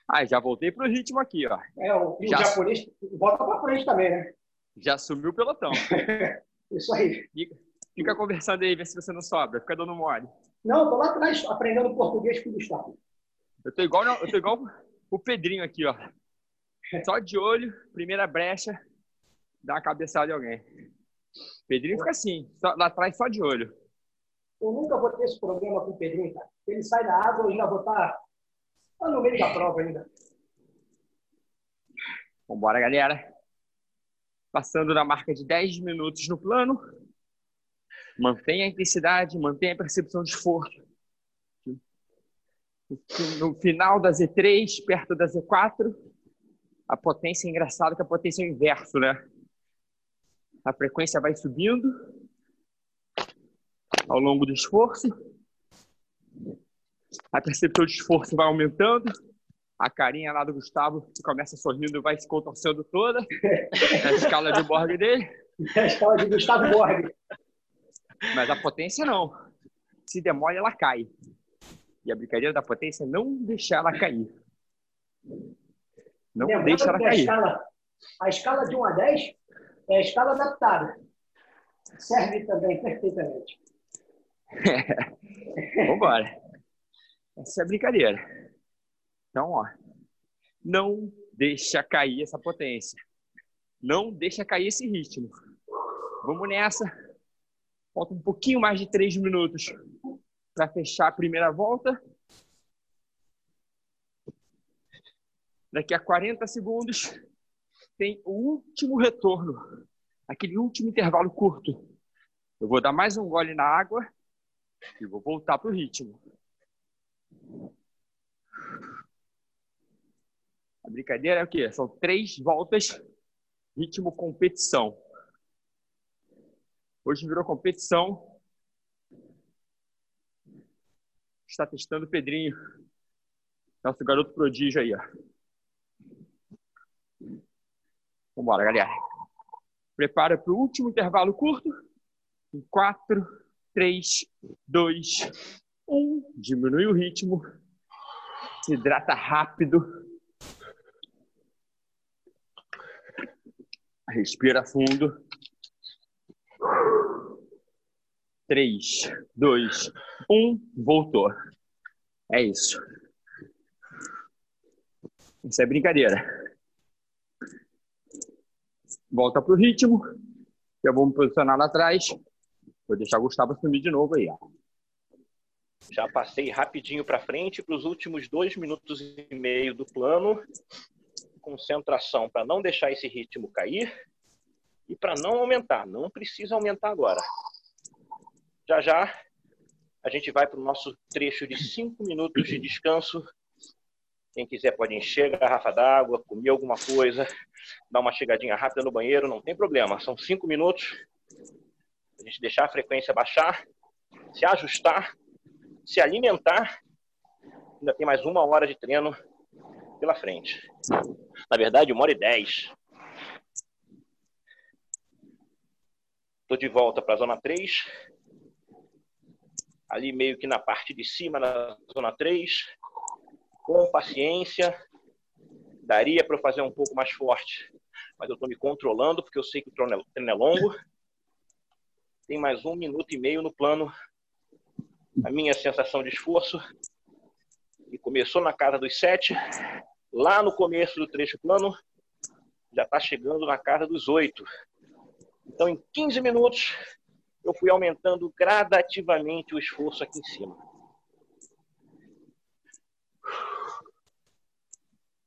Ah, já voltei pro ritmo aqui, ó. É, o, Já- o japonês volta para frente também, né? Já sumiu o pelotão. Isso aí. Fica, fica conversando aí, vê se você não sobra. Fica dando mole. Não, tô lá atrás aprendendo português com o Gustavo. Eu tô igual, eu tô igual o Pedrinho aqui, ó. Só de olho, primeira brecha, dá uma cabeçada em alguém. Pedrinho fica assim, só- lá atrás só de olho. Eu nunca vou ter esse problema com o Pedrinho, cara. Ele sai da água, eu ainda vou estar tá no meio da prova ainda. Vambora, galera. Passando na marca de 10 minutos no plano. Mantenha a intensidade, mantenha a percepção de esforço. No final da Z3, perto da Z4, a potência é engraçado que a potência é o inverso, né? A frequência vai subindo ao longo do esforço. A percepção de esforço vai aumentando. A carinha lá do Gustavo, que começa sorrindo, vai se contorcendo toda. Na escala de Borg dele. A escola de Gustavo Borg. Mas a potência não. Se demora, ela cai. E a brincadeira da potência é não deixar ela cair. Não Lembrando deixa ela que a cair. escala, a escala de 1 a 10 é a escala adaptada. Serve também perfeitamente. Vambora. Essa é a brincadeira. Então, ó. Não deixa cair essa potência. Não deixa cair esse ritmo. Vamos nessa. Falta um pouquinho mais de três minutos para fechar a primeira volta. Daqui a 40 segundos tem o último retorno. Aquele último intervalo curto. Eu vou dar mais um gole na água e vou voltar para o ritmo. A brincadeira é o quê? São três voltas, ritmo competição. Hoje virou competição. Está testando o Pedrinho. Nosso garoto prodígio aí, ó. Vambora, galera. Prepara para o último intervalo curto. Em 4, 3, 2, 1. Diminui o ritmo. Se hidrata rápido. Respira fundo. 3, 2, 1. Voltou. É isso. Isso é brincadeira. Volta pro ritmo. Já vou me posicionar lá atrás. Vou deixar o Gustavo assumir de novo aí. Já passei rapidinho para frente para os últimos dois minutos e meio do plano. Concentração para não deixar esse ritmo cair e para não aumentar. Não precisa aumentar agora. Já já a gente vai para o nosso trecho de cinco minutos de descanso. Quem quiser pode encher a garrafa d'água, comer alguma coisa, dar uma chegadinha rápida no banheiro, não tem problema. São cinco minutos. A gente deixar a frequência baixar, se ajustar se alimentar, ainda tem mais uma hora de treino pela frente. Na verdade, uma hora e dez. Estou de volta para a zona 3. Ali meio que na parte de cima, na zona 3. Com paciência. Daria para eu fazer um pouco mais forte. Mas eu estou me controlando, porque eu sei que o treino é longo. Tem mais um minuto e meio no plano a minha sensação de esforço, que começou na casa dos sete, lá no começo do trecho plano, já está chegando na casa dos oito. Então, em 15 minutos, eu fui aumentando gradativamente o esforço aqui em cima.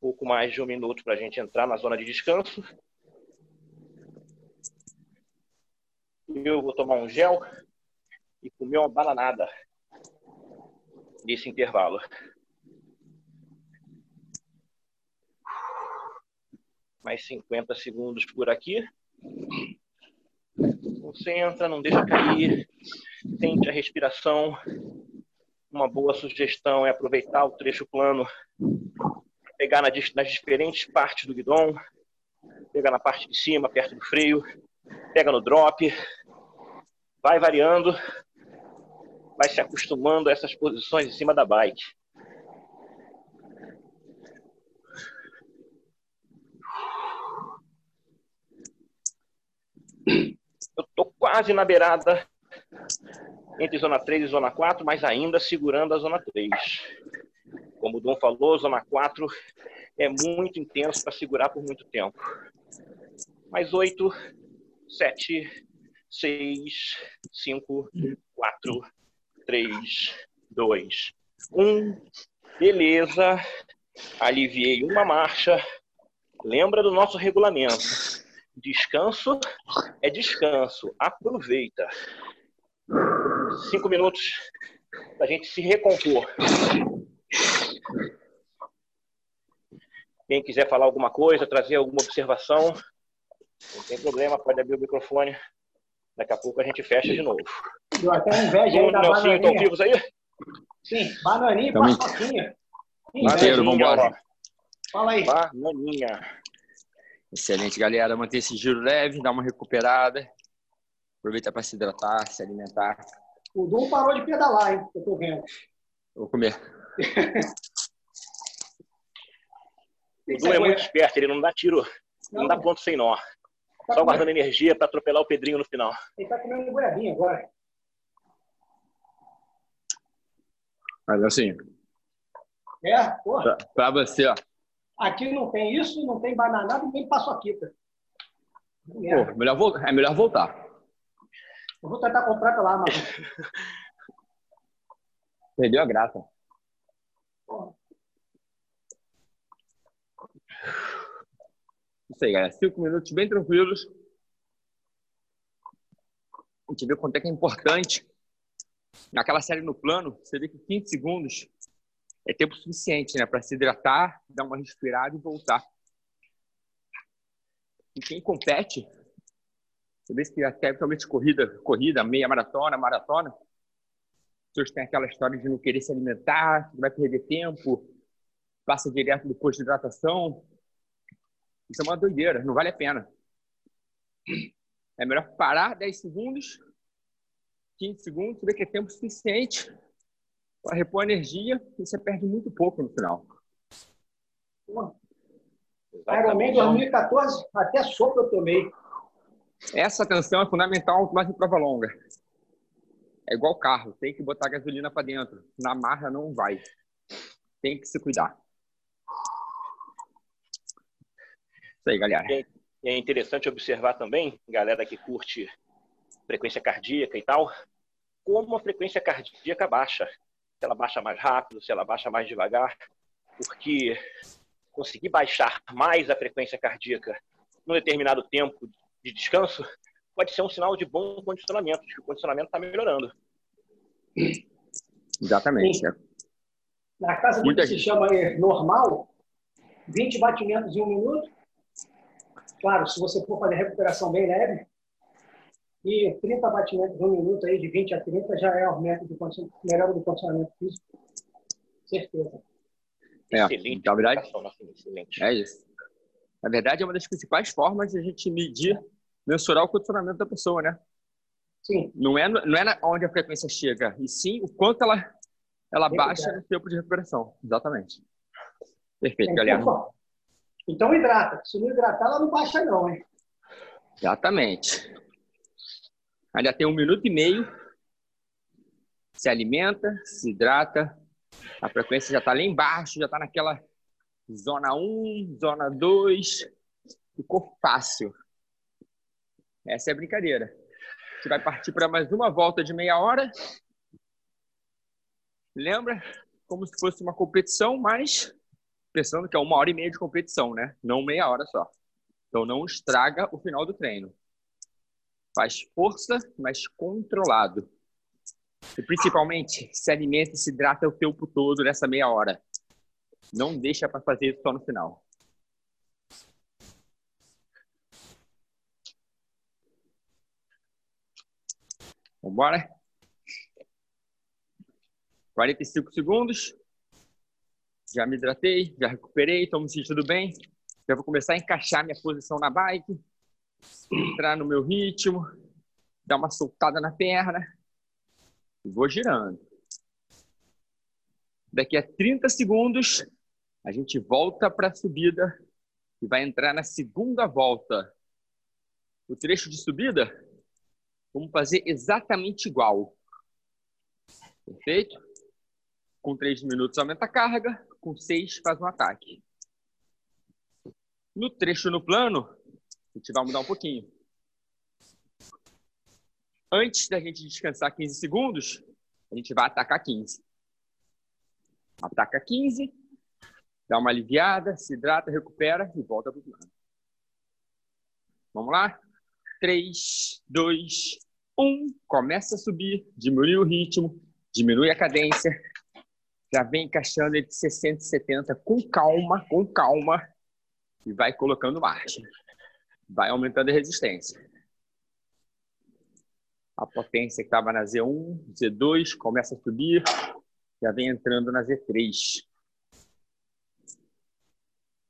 Pouco mais de um minuto para a gente entrar na zona de descanso. Eu vou tomar um gel e comer uma bananada nesse intervalo. Mais 50 segundos por aqui. Concentra, não deixa cair. Sente a respiração. Uma boa sugestão é aproveitar o trecho plano, pegar nas diferentes partes do guidão, pegar na parte de cima, perto do freio, pega no drop, vai variando, vai se acostumando a essas posições em cima da bike. Eu estou quase na beirada entre zona 3 e zona 4, mas ainda segurando a zona 3. Como o Dom falou, zona 4 é muito intenso para segurar por muito tempo. Mais 8, 7, 6, 5, 4, 3, 2, 1. Beleza. Aliviei uma marcha. Lembra do nosso regulamento. Descanso é descanso. Aproveita. Cinco minutos para a gente se recompor. Quem quiser falar alguma coisa, trazer alguma observação, não tem problema, pode abrir o microfone. Daqui a pouco a gente fecha de novo. Deu até inveja aí da Nelsinho, estão bananinha. vivos aí? Sim, bananinha e paçoquinha. Inteiro, vambora. Fala aí. Bananinha. Excelente, galera. Manter esse giro leve, dar uma recuperada. Aproveitar para se hidratar, se alimentar. O Dum parou de pedalar, hein? Eu tô vendo. Vou comer. O Du é muito esperto, ele não dá tiro, não dá ponto sem nó. Tá Só comendo- guardando energia para atropelar o Pedrinho no final. Ele tá comendo goiabinha agora. Mas assim, É, porra. pra, pra você, ó. Aqui não tem isso, não tem bananada, não tem paçoquita. Merda. Pô, melhor vol- é melhor voltar. Eu vou tentar comprar pela Amazon. Perdeu a graça. Isso aí, galera. Cinco minutos bem tranquilos. A gente vê quanto é que é importante. Naquela série no plano, você vê que 15 segundos é tempo suficiente, né? Para se hidratar, dar uma respirada e voltar. E quem compete, você vê que até principalmente corrida, corrida, meia maratona, maratona, as pessoas têm aquela história de não querer se alimentar, que vai perder tempo, passa direto depois de hidratação. Isso é uma doideira, não vale a pena. É melhor parar 10 segundos, 15 segundos, ver que é tempo suficiente para repor energia e você perde muito pouco no final. Ironman 2014, até sopa eu tomei. Essa atenção é fundamental mais em prova longa. É igual carro, tem que botar gasolina para dentro. Na marra não vai. Tem que se cuidar. Isso aí, galera. E é interessante observar também, galera que curte frequência cardíaca e tal, como a frequência cardíaca baixa. Se ela baixa mais rápido, se ela baixa mais devagar, porque conseguir baixar mais a frequência cardíaca num determinado tempo de descanso pode ser um sinal de bom condicionamento, de que o condicionamento está melhorando. Exatamente. Sim. Na casa Muita que se gente. chama aí, normal, 20 batimentos em um minuto. Claro, se você for fazer recuperação bem leve, e 30 batimentos um minuto, aí, de 20 a 30, já é aumento do condi- melhora do condicionamento físico. Certeza. É, Excelente. na verdade, excelente. É isso. Na verdade, é uma das principais formas de a gente medir, mensurar o condicionamento da pessoa, né? Sim, Não é, no- não é onde a frequência chega, e sim o quanto ela, ela Tem baixa no tempo de recuperação. Exatamente. Perfeito, então, galera. pô, então hidrata. Se não hidratar, ela não baixa não, hein? Exatamente. Ainda tem um minuto e meio. Se alimenta, se hidrata. A frequência já está lá embaixo, já está naquela zona 1, zona 2. Ficou fácil. Essa é a brincadeira. A gente vai partir para mais uma volta de meia hora. Lembra? Como se fosse uma competição, mas pensando que é uma hora e meia de competição, né? Não meia hora só. Então não estraga o final do treino. Faz força, mas controlado. E principalmente, se alimenta e se hidrata o tempo todo nessa meia hora. Não deixa para fazer isso só no final. Vamos embora? 45 segundos. Já me hidratei, já recuperei, estou me sentindo bem. Já vou começar a encaixar minha posição na bike, entrar no meu ritmo, dar uma soltada na perna e vou girando. Daqui a 30 segundos, a gente volta para a subida e vai entrar na segunda volta. O trecho de subida, vamos fazer exatamente igual. Perfeito? Com 3 minutos aumenta a carga, com 6 faz um ataque. No trecho no plano, a gente vai mudar um pouquinho. Antes da gente descansar 15 segundos, a gente vai atacar 15. Ataca 15, dá uma aliviada, se hidrata, recupera e volta para o plano. Vamos lá? 3, 2, 1. Começa a subir, diminui o ritmo, diminui a cadência. Já vem encaixando entre 60 e 70 com calma, com calma e vai colocando marcha. Vai aumentando a resistência. A potência que estava na Z1, Z2, começa a subir, já vem entrando na Z3.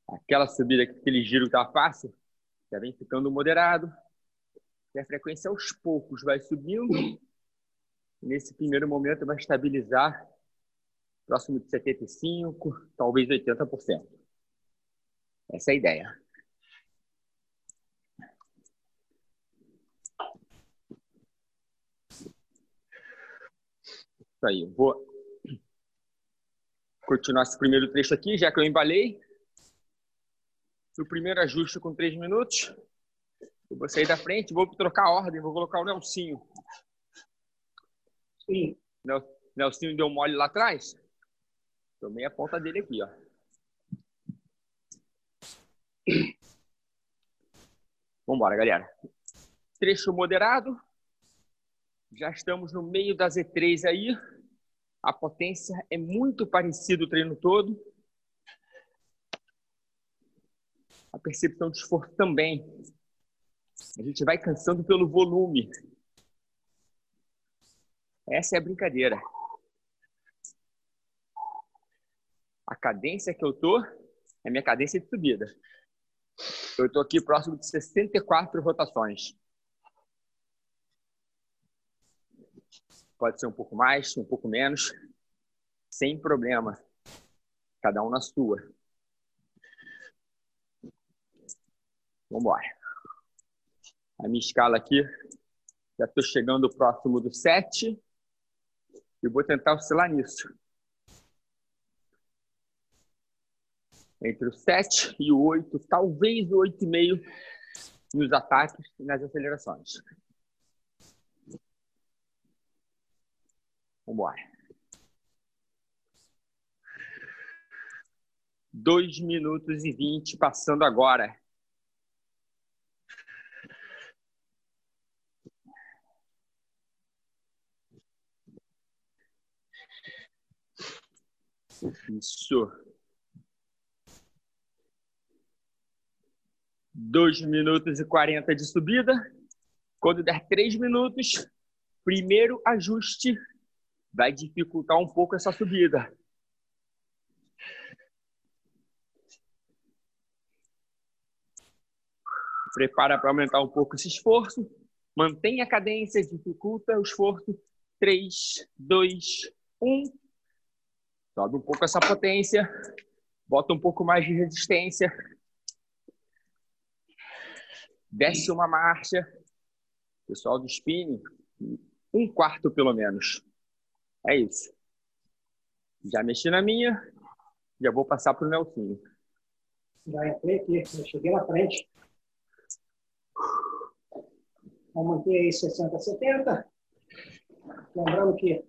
Aquela subida, aquele giro que estava fácil, já vem ficando moderado. E a frequência aos poucos vai subindo. Nesse primeiro momento vai estabilizar próximo de 75%, talvez 80%. Essa é a ideia. Isso aí. Vou continuar esse primeiro trecho aqui, já que eu embalei. O primeiro ajuste com três minutos. Eu vou sair da frente, vou trocar a ordem, vou colocar o Nelsinho. Sim. Nelsinho deu mole lá atrás. Tomei a ponta dele aqui, ó. Vamos embora, galera. Trecho moderado. Já estamos no meio da Z3 aí. A potência é muito parecida o treino todo. A percepção de esforço também. A gente vai cansando pelo volume. Essa é a brincadeira. A cadência que eu tô é minha cadência de subida. Eu estou aqui próximo de 64 rotações. Pode ser um pouco mais, um pouco menos, sem problema. Cada um na sua. Vamos embora. A minha escala aqui, já estou chegando próximo do 7 e vou tentar oscilar nisso. Entre o 7 e o 8, talvez o 8,5 nos ataques e nas acelerações. Vamos embora. Dois minutos e vinte passando agora. Isso. 2 minutos e 40 de subida. Quando der 3 minutos, primeiro ajuste vai dificultar um pouco essa subida. Prepara para aumentar um pouco esse esforço. Mantenha a cadência, dificulta o esforço. 3, 2, 1. Sobe um pouco essa potência. Bota um pouco mais de resistência desce uma marcha, pessoal do spinning, um quarto pelo menos. É isso. Já mexi na minha, já vou passar para o Nelsinho. Já entrei aqui, já cheguei na frente. Vamos manter aí 60, 70. Lembrando que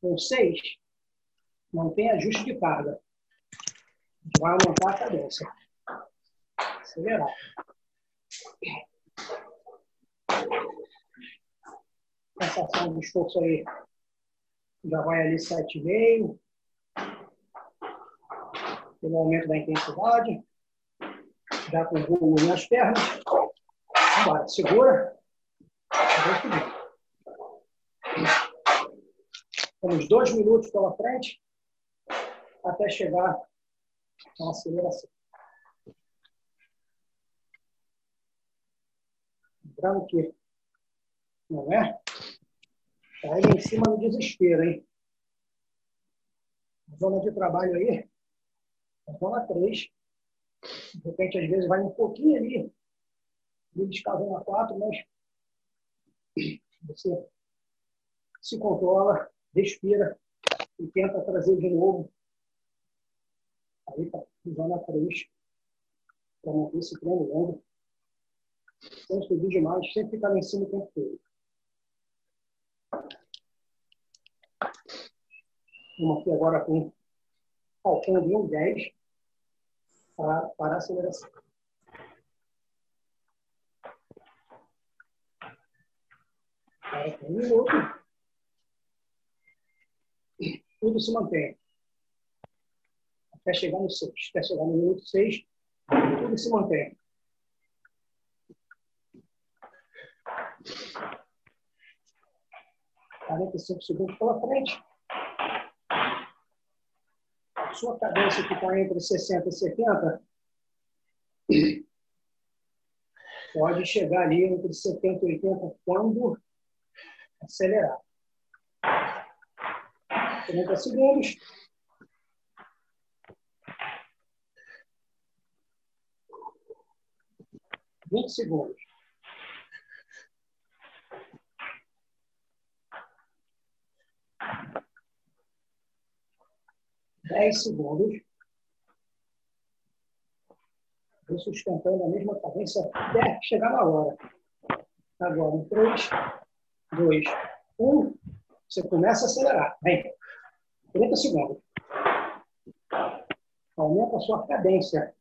com 6 não tem ajuste de carga. Vai aumentar a cadência. Acelerar. Sensação de esforço aí já vai ali 7,5. Pelo aumento da intensidade. Já com volume nas pernas. Agora, segura. Temos dois minutos pela frente até chegar na aceleração. Lembrando que não é? Tá aí em cima do desespero, hein? Zona de trabalho aí, zona 3. De repente, às vezes, vai um pouquinho ali, de escavando a 4, mas você se controla, respira e tenta trazer de novo aí para zona 3 para manter esse treino longo. Sem subir demais, sempre ficar lá em cima o tempo todo. Vamos aqui agora com faltando em 10 para, para a aceleração. Agora tem um minuto. Tudo se mantém. Até chegar no 6. Até chegar no minuto 6, tudo se mantém. 45 segundos pela frente. Sua cadência que está entre 60 e 70 pode chegar ali entre 70 e 80 quando acelerar. 30 segundos. Vinte segundos. 10 segundos. Vou sustentando a mesma cadência até chegar na hora. Agora, em 3, 2, 1, você começa a acelerar. Vem. 30 segundos. Aumenta a sua cadência.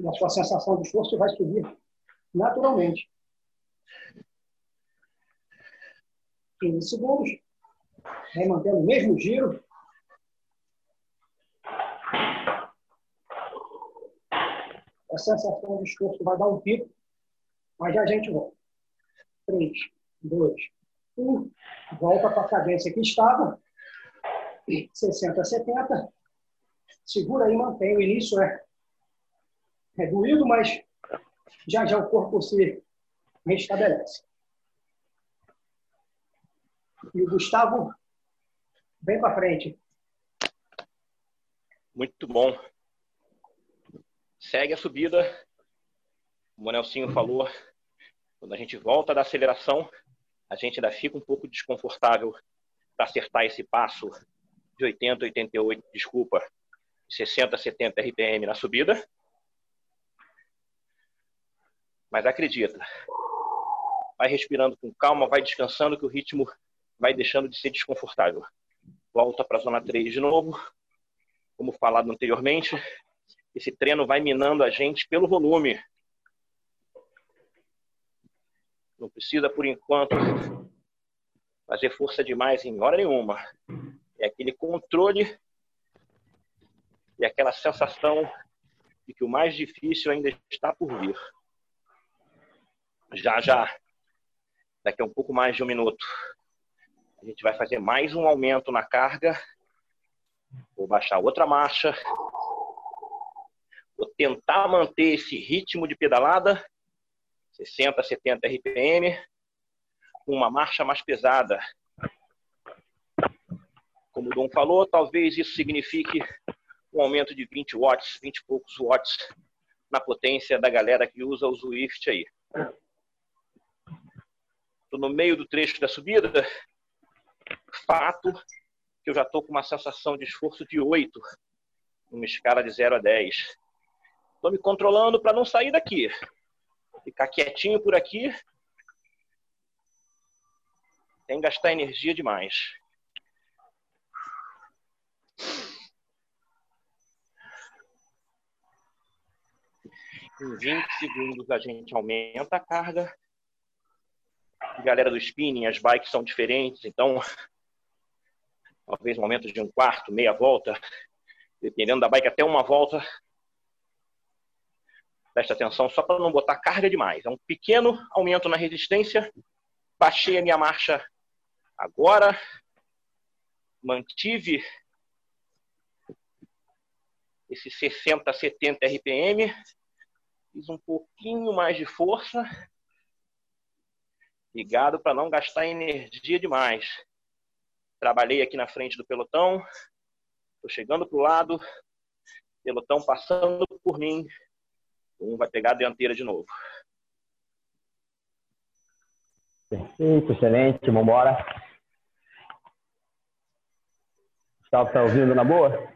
E a sua sensação de esforço vai subir naturalmente. 15 segundos. Vem mantendo o mesmo giro. A sensação de esforço vai dar um pico, mas já a gente volta. 3, 2, 1. Volta para a cadência que estava. 60, 70. Segura aí, mantém. O início é, é doído, mas já já o corpo se restabelece. E o Gustavo, vem para frente. Muito bom. Segue a subida. Como o Nelsinho falou, quando a gente volta da aceleração, a gente ainda fica um pouco desconfortável para acertar esse passo de 80, 88, desculpa, 60, 70 RPM na subida. Mas acredita, vai respirando com calma, vai descansando que o ritmo vai deixando de ser desconfortável. Volta para a zona 3 de novo. Como falado anteriormente, esse treino vai minando a gente pelo volume. Não precisa, por enquanto, fazer força demais em hora nenhuma. É aquele controle e aquela sensação de que o mais difícil ainda está por vir. Já, já, daqui a um pouco mais de um minuto, a gente vai fazer mais um aumento na carga. Vou baixar outra marcha. Vou tentar manter esse ritmo de pedalada, 60, 70 RPM, com uma marcha mais pesada. Como o Dom falou, talvez isso signifique um aumento de 20 watts, 20 e poucos watts na potência da galera que usa o Zwift aí. Estou no meio do trecho da subida, fato que eu já estou com uma sensação de esforço de 8, numa escala de 0 a 10. Estou me controlando para não sair daqui. Ficar quietinho por aqui. Sem gastar energia demais. Em 20 segundos a gente aumenta a carga galera do spinning, as bikes são diferentes, então talvez momentos de um quarto, meia volta, dependendo da bike até uma volta. Presta atenção só para não botar carga demais. É um pequeno aumento na resistência. Baixei a minha marcha agora. Mantive esse 60, 70 RPM. Fiz um pouquinho mais de força. Ligado para não gastar energia demais. Trabalhei aqui na frente do pelotão. Estou chegando para o lado. Pelotão passando por mim. Um vai pegar a dianteira de novo. Perfeito, excelente. Vamos embora. Gustavo, está ouvindo na boa?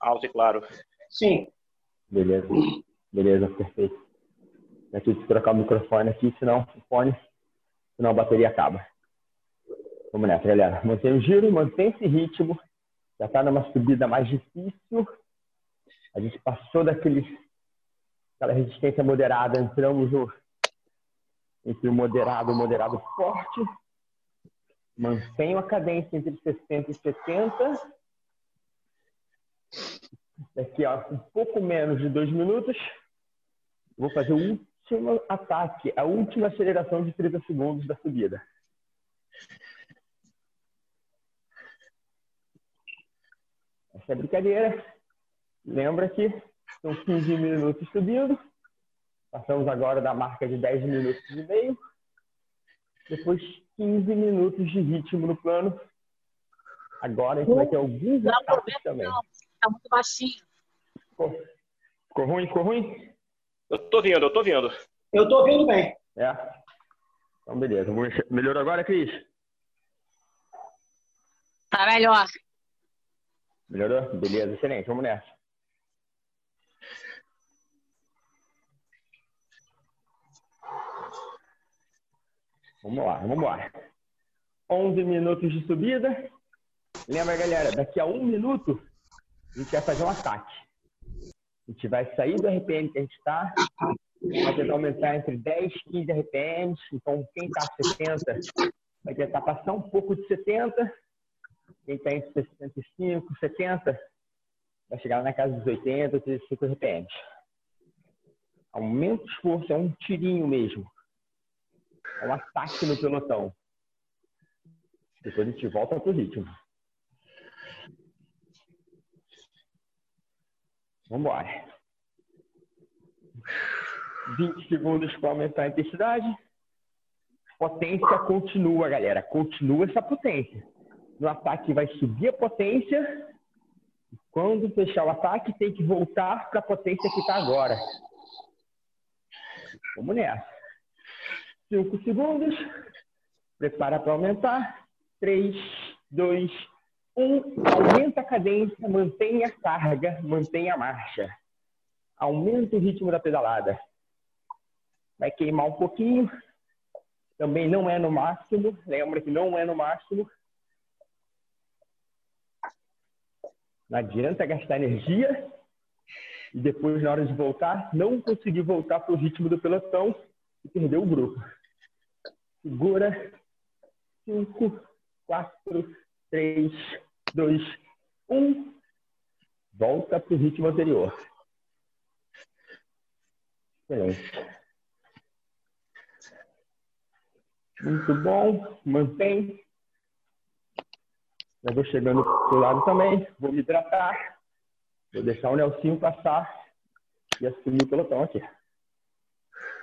Alto e claro. Sim. Beleza. Beleza, perfeito. Aqui de trocar o microfone aqui, senão o fone, senão a bateria acaba. Vamos nessa, galera. Mantém o giro, mantém esse ritmo. Já está numa subida mais difícil. A gente passou daquele, aquela resistência moderada, entramos no, entre o moderado e o moderado forte. Mantenho a cadência entre 60 e 70. Daqui a um pouco menos de dois minutos, vou fazer o último ataque, a última aceleração de 30 segundos da subida. Essa é brincadeira. Lembra que são 15 minutos subindo. Passamos agora da marca de 10 minutos e meio. Depois 15 minutos de ritmo no plano. Agora a gente vai ter alguns Não, ataques também. não. Tá muito baixinho. Ficou, ficou ruim? Ficou ruim? Eu tô vendo, eu tô vendo. Eu tô ouvindo bem. É. Então, beleza. Melhorou agora, Cris? Tá melhor. Melhorou? Beleza, excelente. Vamos nessa. Vamos lá, vamos embora. 11 minutos de subida. Lembra, galera, daqui a um minuto a gente vai fazer um ataque. A gente vai sair do RPM que a gente está, vai tentar aumentar entre 10 e 15 RPMs. Então, quem está a 70 vai tentar passar um pouco de 70 quem está entre 65, 70, vai chegar na casa dos 80, 85 RPMs. Aumenta o esforço, é um tirinho mesmo. É um ataque no pelotão. Depois a gente volta pro ritmo. Vamos embora. 20 segundos para aumentar a intensidade. Potência continua, galera. Continua essa potência no ataque vai subir a potência. Quando fechar o ataque, tem que voltar para a potência que está agora. Vamos nessa. Cinco segundos. Prepara para aumentar. Três, dois, um. Aumenta a cadência, mantenha a carga, mantenha a marcha. Aumenta o ritmo da pedalada. Vai queimar um pouquinho. Também não é no máximo. Lembra que não é no máximo. Não adianta gastar energia e depois, na hora de voltar, não conseguir voltar para o ritmo do pelotão e perder o grupo. Segura. 5, 4, 3, 2, 1. Volta para o ritmo anterior. Excelente. Muito bom. Mantém. Eu vou chegando pro lado também, vou me hidratar, vou deixar o Nelsinho passar e assumir o pelotão aqui.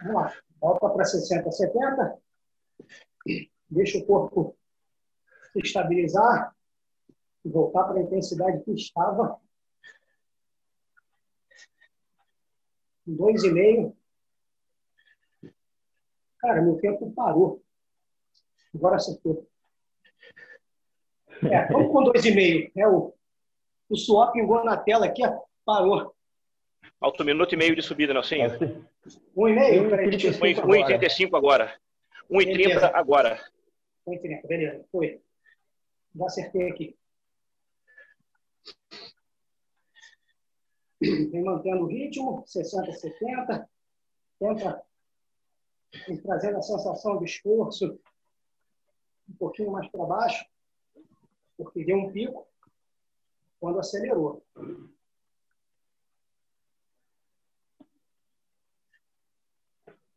Vamos lá. Volta para 60, 70. Deixa o corpo se estabilizar e voltar para a intensidade que estava. Dois e meio. Cara, meu tempo parou. Agora acertou. É, vamos com dois e meio. É, o, o suor pingou na tela aqui, ó, parou. Alto minuto e meio de subida, Nelsinho. Um e meio? Peraí, deixa eu 1,35 agora. 1,30 Beleza. agora. Um e trinta, beleza. Foi. Já acertei aqui. Vem mantendo o ritmo, 60, 70. Tenta trazendo a sensação de esforço um pouquinho mais para baixo, porque deu um pico quando acelerou.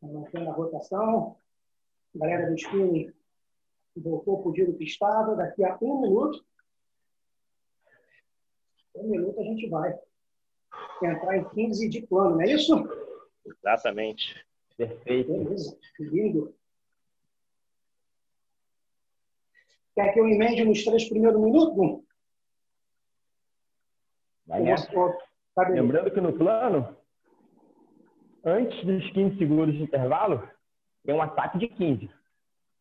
Mantendo a rotação. A galera do spinning voltou para o giro pistado. Daqui a um minuto, um minuto a gente vai entrar em 15 de plano, não é isso? Exatamente. Perfeito. Beleza, lindo. Quer que eu emende nos três primeiros minutos? Vai nessa. Lembrando que no plano, antes dos 15 segundos de intervalo, tem um ataque de 15.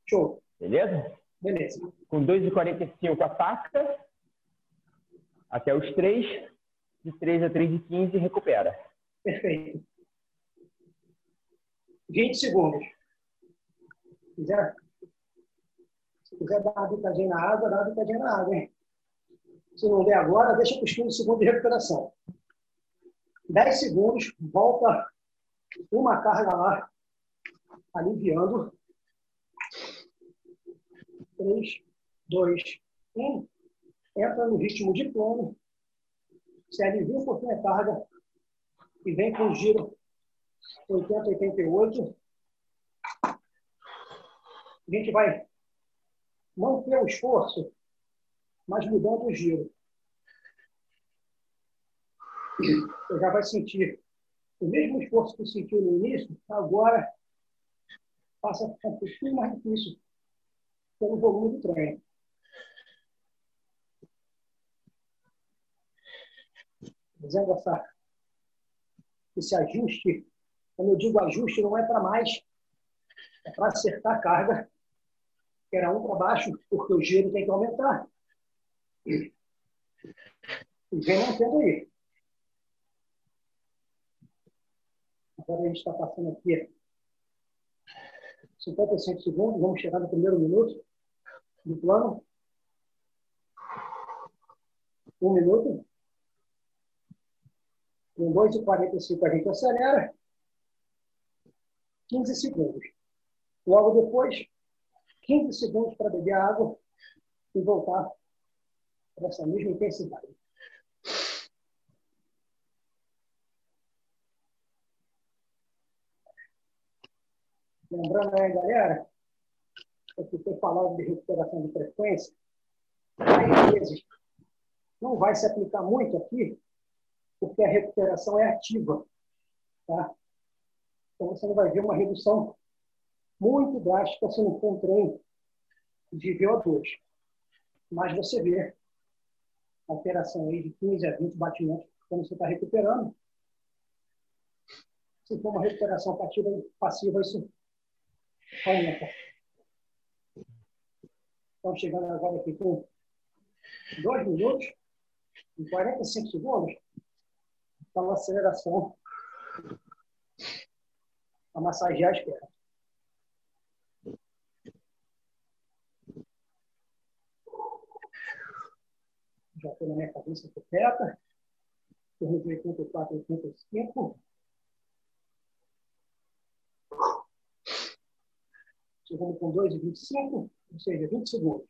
Show. Beleza? Beleza. Com 2,45 ataca, até os 3, de 3 a 3,15 recupera. Perfeito. 20 segundos. Se quiser, se quiser dar uma bitadinha na água, dá uma bitadinha na água, hein? Se não der agora, deixa para os 15 segundos de recuperação. 10 segundos, volta uma carga lá, aliviando. 3, 2, 1. Entra no ritmo de plano. Se alivia um pouquinho a carga e vem com o giro 80, 88. A gente vai manter o esforço, mas mudando o giro. Você já vai sentir o mesmo esforço que sentiu no início, agora passa a ficar um pouquinho mais difícil pelo volume do treino. Fazendo essa, esse ajuste quando eu digo ajuste, não é para mais, é para acertar a carga, era um para baixo, porque o giro tem que aumentar. E vem mantendo aí. Agora a gente está passando aqui 55 segundos, vamos chegar no primeiro minuto do plano. Um minuto. Com 2,45 a gente acelera. 15 segundos. Logo depois, 15 segundos para beber água e voltar para essa mesma intensidade. Lembrando aí, galera, eu fiquei falando de recuperação de frequência, às vezes não vai se aplicar muito aqui, porque a recuperação é ativa. Tá? Então, você não vai ver uma redução muito drástica se não for um treino de VO2. Mas você vê alteração aí de 15 a 20 batimentos quando você está recuperando. Se for uma recuperação passiva, passiva isso aumenta. Estamos chegando agora aqui com 2 minutos e 45 segundos. Então, a aceleração a massagear as pernas. Já estou na minha cabeça completa. Torno de 84, 85. Chegando com 2,25, ou seja, 20 segundos.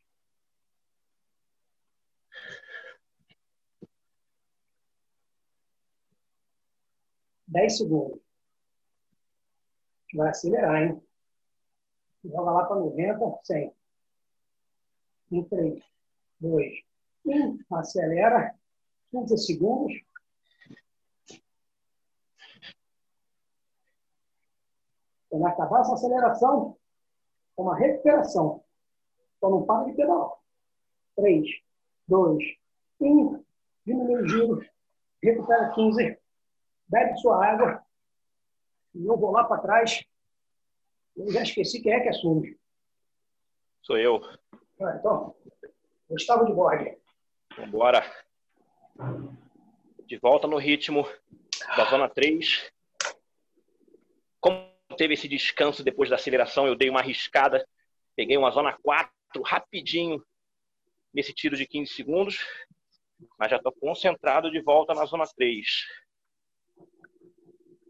Dez segundos vai acelerar, hein? Joga lá para 90, 100. Em 3, 2, 1. Acelera. 15 segundos. Quando acabar essa aceleração, é uma recuperação. Então não para de pedalar. 3, 2, 1. Diminui o giro. Recupera 15. Bebe sua água e eu vou lá para trás. Eu já esqueci quem é que assume. Sou eu. Ah, então, Gustavo de Borg. Vambora. De volta no ritmo da zona 3. Como teve esse descanso depois da aceleração, eu dei uma arriscada. Peguei uma zona 4 rapidinho nesse tiro de 15 segundos. Mas já estou concentrado de volta na zona 3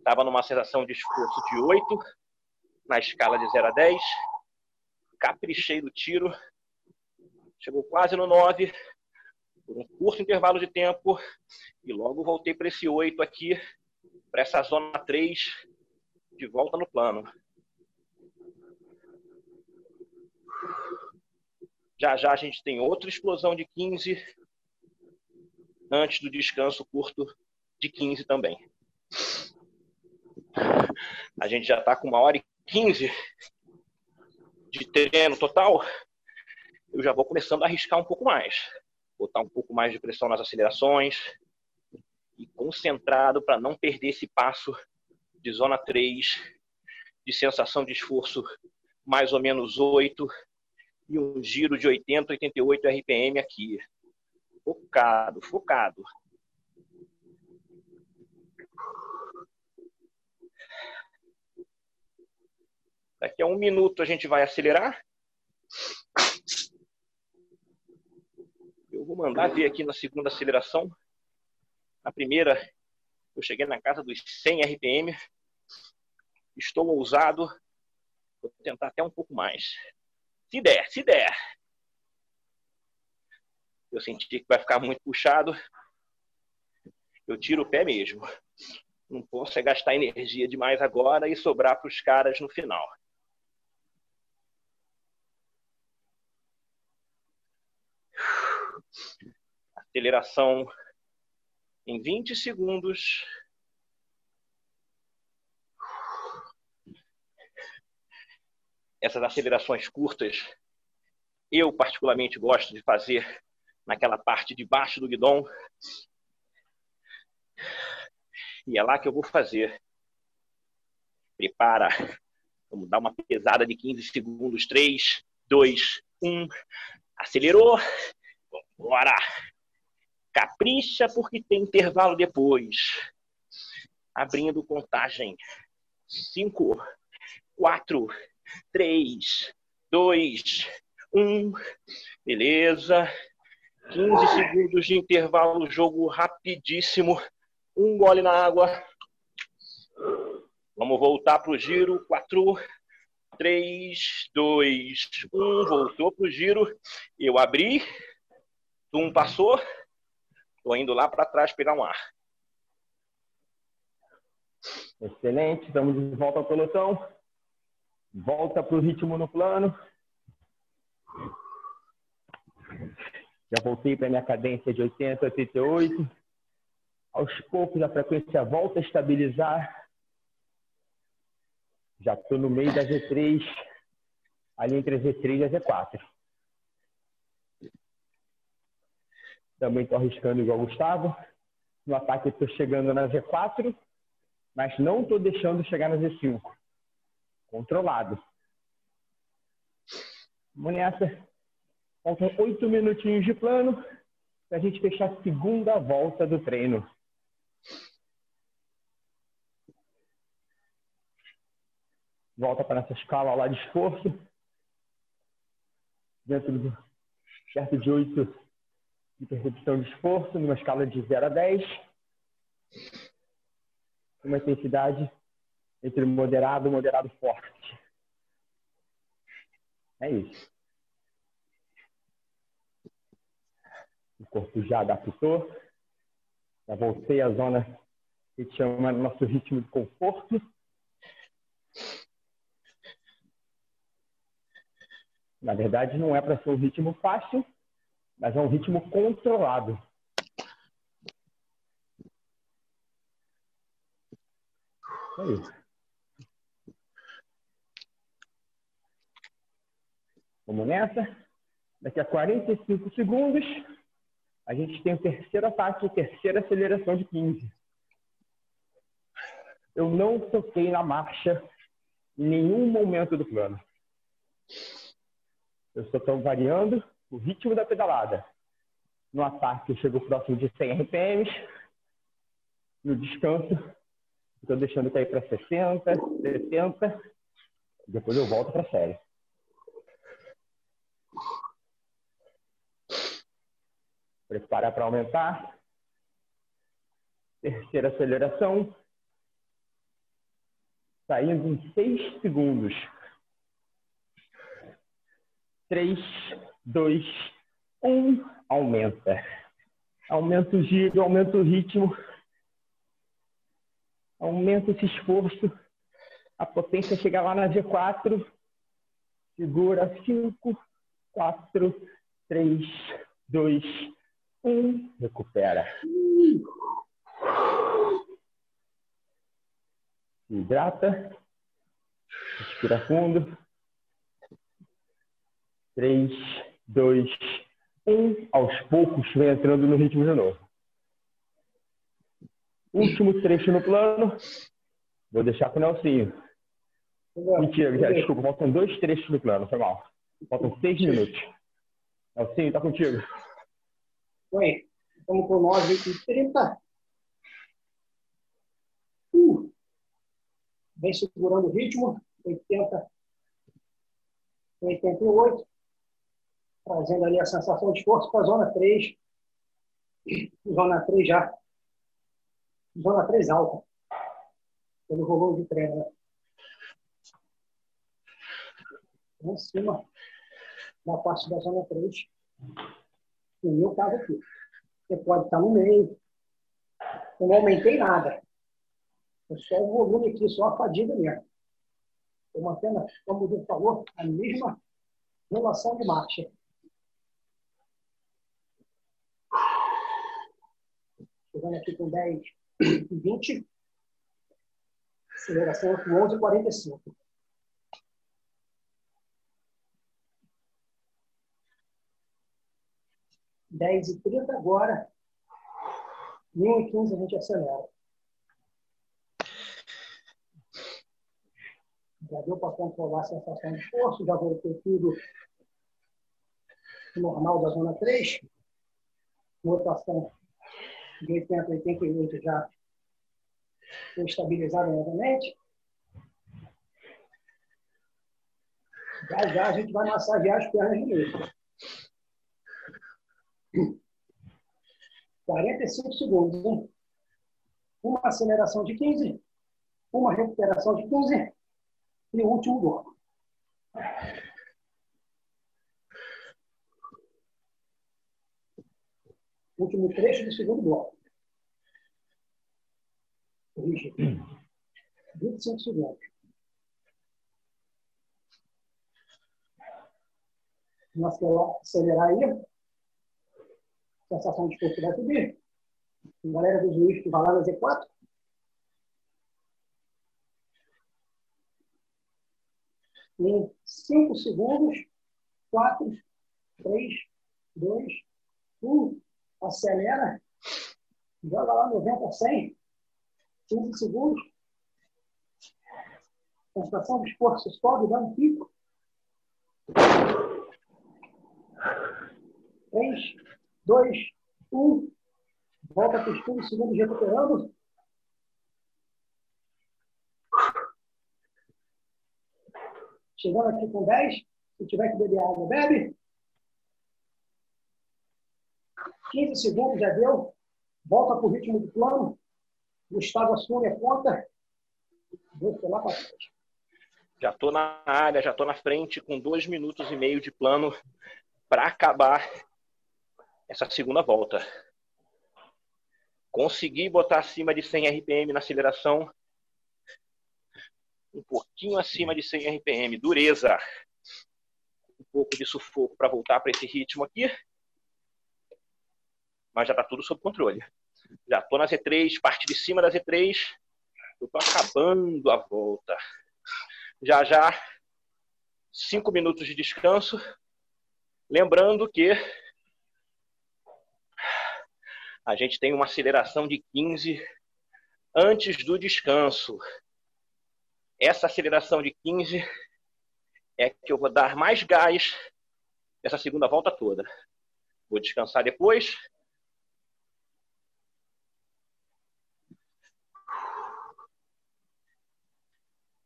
estava numa sensação de esforço de 8, na escala de 0 a 10. Caprichei do tiro. Chegou quase no 9, por um curto intervalo de tempo. E logo voltei para esse 8 aqui, para essa zona 3, de volta no plano. Já já a gente tem outra explosão de 15 antes do descanso curto de 15 também. A gente já está com uma hora e 15 de treino total. Eu já vou começando a arriscar um pouco mais. Botar um pouco mais de pressão nas acelerações e concentrado para não perder esse passo de zona 3, de sensação de esforço mais ou menos 8 e um giro de 80, 88 RPM aqui. Focado, focado. Daqui a um minuto a gente vai acelerar. Eu vou mandar ver aqui na segunda aceleração. Na primeira, eu cheguei na casa dos 100 RPM. Estou ousado. Vou tentar até um pouco mais. Se der, se der. Eu senti que vai ficar muito puxado. Eu tiro o pé mesmo. Não posso é gastar energia demais agora e sobrar para os caras no final. Aceleração em 20 segundos. essas acelerações curtas, eu particularmente gosto de fazer naquela parte de baixo do guidão. E é lá que eu vou fazer. Prepara. Vamos dar uma pesada de 15 segundos. 3, 2, 1. Acelerou. Bora. Capricha porque tem intervalo depois. Abrindo contagem. 5, 4, 3, 2, 1. Beleza. 15 segundos de intervalo, jogo rapidíssimo. Um gole na água. Vamos voltar para o giro. 4, 3, 2, 1. Voltou para o giro. Eu abri. Um passou. Estou indo lá para trás pegar um ar. Excelente. Estamos de volta ao pelotão. Volta para o ritmo no plano. Já voltei para minha cadência de 80 a 88. Aos poucos a frequência volta a estabilizar. Já estou no meio da Z3, ali entre a Z3 e a Z4. Também estou arriscando igual o Gustavo. No ataque estou chegando na Z4, mas não estou deixando chegar na Z5 controlado. Vamos nessa. Faltam oito minutinhos de plano para a gente fechar a segunda volta do treino. Volta para nossa escala lá de esforço. Dentro do, perto de 8 de percepção de esforço, numa escala de 0 a 10. Uma intensidade entre moderado e moderado forte. É isso. O corpo já adaptou. Já voltei à zona que a gente chama nosso ritmo de conforto. Na verdade, não é para ser um ritmo fácil, mas é um ritmo controlado. É isso. Vamos nessa? Daqui a 45 segundos, a gente tem o terceiro ataque, terceira aceleração de 15. Eu não toquei na marcha em nenhum momento do plano. Eu só estou variando o ritmo da pedalada. No ataque, eu chego próximo de 100 RPMs. No descanso, estou deixando cair para 60, 70. Depois eu volto para a série. Prepara para aumentar. Terceira aceleração. Saindo em 6 segundos. 3, 2, 1. Aumenta. Aumenta o giro, aumenta o ritmo. Aumenta esse esforço. A potência chega lá na G4. Segura 5, 4, 3, 2, 1. Recupera. Hidrata. Respira fundo. 3, 2, 1. Aos poucos, vem entrando no ritmo de novo. Último trecho no plano. Vou deixar para o Nelsinho. Mentira, já, desculpa. Faltam dois trechos no plano, foi mal. Faltam seis minutos. Nelsinho, tá contigo. Oi. Estamos com 9 e 30. Uh. Vem segurando o ritmo. 80, 88 trazendo ali a sensação de esforço para a zona 3. Zona 3 já. Zona 3 alta. Pelo volume de treino. Né? Em cima da parte da zona 3. No meu caso aqui. Você pode estar no meio. Eu não aumentei nada. É só o volume aqui, só a fadiga mesmo. Estou mantendo, como o falou, a mesma relação de marcha. Chegando aqui com 10 e 20. Aceleração com 11 e 45. Dez e trinta agora. E um e quinze a gente acelera. Já deu para controlar a sensação de esforço, já voltei tudo normal da zona 3. Rotação de 80 a 88 já foi estabilizado novamente. Já já a gente vai massagear as pernas de novo. 45 segundos. Hein? Uma aceleração de 15, uma recuperação de 15 e o último bloco. Último trecho do segundo bloco. Corrige. 25 segundos. Vamos acelerar aí. Sensação de corpo vai subir. Galera dos juízes que vai lá na Z4. Em 5 segundos. 4, 3, 2, 1 acelera, joga lá 90 a 100, 15 segundos. Concentração de esforço sobe, dá um pico. 3, 2, 1. Volta para os 15 segundos recuperando. Chegando aqui com 10. Se tiver que beber água, bebe. 15 segundos já deu. Volta para o ritmo do plano. Gustavo assume a conta. Vou lá para frente. Já estou na área, já estou na frente com dois minutos e meio de plano para acabar essa segunda volta. Consegui botar acima de 100 RPM na aceleração. Um pouquinho acima de 100 RPM. Dureza. Um pouco de sufoco para voltar para esse ritmo aqui mas já está tudo sob controle. Já estou na Z3, parte de cima da Z3, eu estou acabando a volta. Já já, cinco minutos de descanso. Lembrando que a gente tem uma aceleração de 15 antes do descanso. Essa aceleração de 15 é que eu vou dar mais gás nessa segunda volta toda. Vou descansar depois,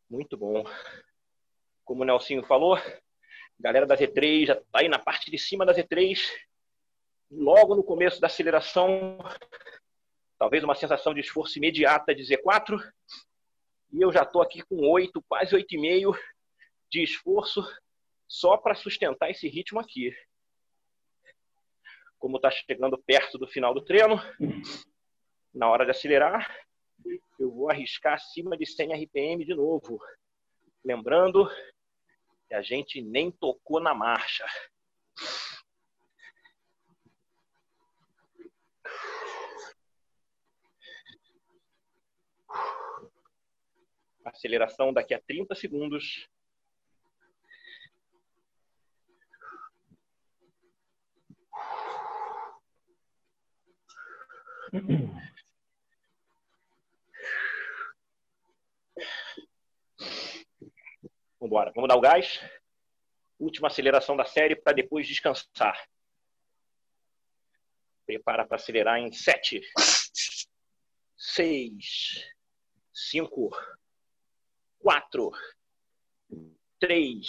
Muito bom. Como o Nelsinho falou, galera da Z3 já está aí na parte de cima da Z3, logo no começo da aceleração, talvez uma sensação de esforço imediata de Z4. E eu já estou aqui com oito, quase oito e meio de esforço só para sustentar esse ritmo aqui. Como está chegando perto do final do treino, na hora de acelerar, eu vou arriscar acima de 100 RPM de novo. Lembrando que a gente nem tocou na marcha. Aceleração daqui a 30 segundos. Vamos embora. Vamos dar o gás. Última aceleração da série para depois descansar. Prepara para acelerar em 7, 6, 5, 4, 3,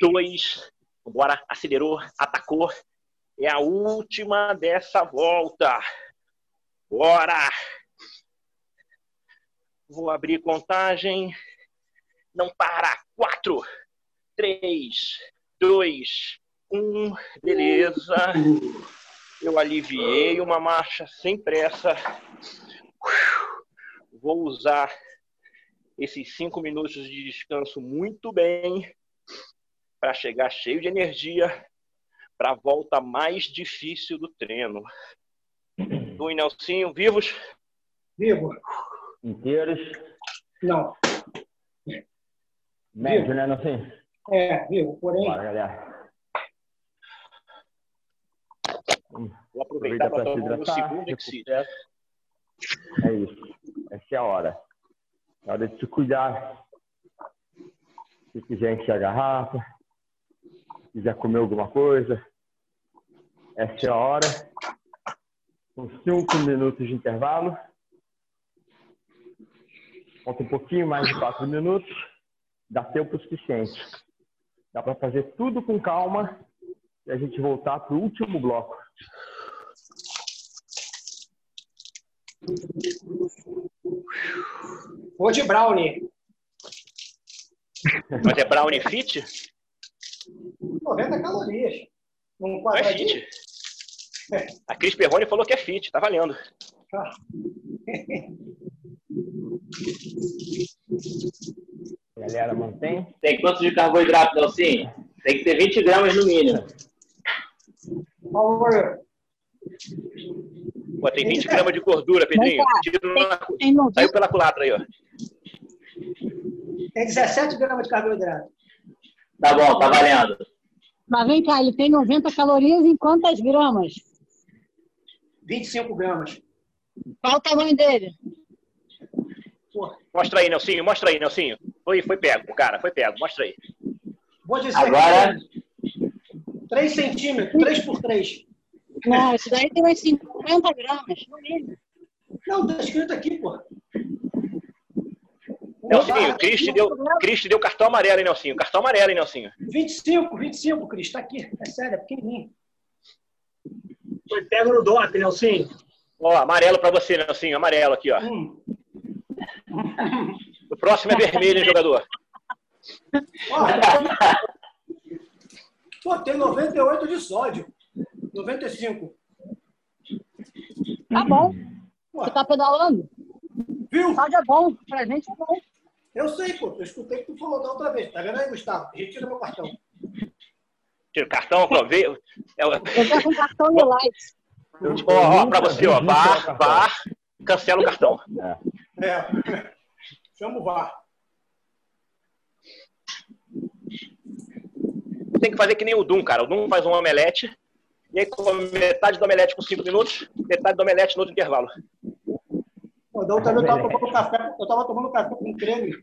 2. Bora, acelerou, atacou. É a última dessa volta. Bora! Vou abrir contagem. Não para. 4, 3, 2, 1. Beleza. Eu aliviei uma marcha sem pressa. Vou usar esses cinco minutos de descanso muito bem para chegar cheio de energia para a volta mais difícil do treino. Tu e Nelsinho, vivos? Vivo. Inteiros. Não. Médio, né, Nelsinho? É, vivo. Porém, Bora, galera. Vou aproveitar para tomar o segundo. É isso. Essa é a hora. É hora de se cuidar. Se quiser encher a garrafa, se quiser comer alguma coisa, essa é a hora. Com cinco minutos de intervalo. Falta um pouquinho mais de quatro minutos. Dá tempo suficiente. Dá para fazer tudo com calma e a gente voltar para o último bloco. vou de brownie. Mas é Brownie Fit? 90 calorias. Um Não é fit. A Cris Perrone falou que é fit, tá valendo. Ah, Galera, mantém. Tem quanto de carboidrato, Nelsinho? Tem que ter 20 gramas no mínimo. Por favor. Pô, tem 20 gramas de gordura, Pedrinho. Na- Tem 90, Saiu pela culatra aí, ó. Tem 17 gramas de carboidrato. Tá bom, tá valendo. mas vem cá, ele tem 90 calorias em quantas gramas? 25 gramas. Qual o tamanho dele? Mostra aí, Nelsinho. Mostra aí, Nelsinho. Foi, foi pego, cara. Foi pego. Mostra aí. vou dizer Agora- que 3 centímetros, 3 por 3. Não, isso daí tem umas 50 gramas, no mínimo. Não, tá escrito aqui, pô. Nelsinho, Cris te, deu, Cris te deu cartão amarelo, hein, Nelsinho? Cartão amarelo, hein, Nelsinho? 25, 25, Cris, tá aqui. É sério, é pequenininho. Foi pego no DOT, Nelsinho. Ó, amarelo pra você, Nelsinho. Amarelo aqui, ó. Hum. O próximo é vermelho, hein, jogador? Ó, pô, tem 98 de sódio. 95. Tá bom. Pô, Você tá pedalando? viu? Sódio é bom, pra gente é bom. Eu sei, pô. Eu escutei que tu falou da outra vez. Tá vendo aí, Gustavo? Retira meu cartão. Tira o cartão, aproveita. É, ó, Eu tô com cartão de light. ó, pra você, ó. VAR, VAR, cancela o cartão. É. Chama o VAR. Tem que fazer que nem o Dum, cara. O Dum faz um omelete, e aí come metade do omelete com 5 minutos, metade do omelete no outro intervalo. Pô, da outra vez eu tava tomando café, eu tava tomando café com creme.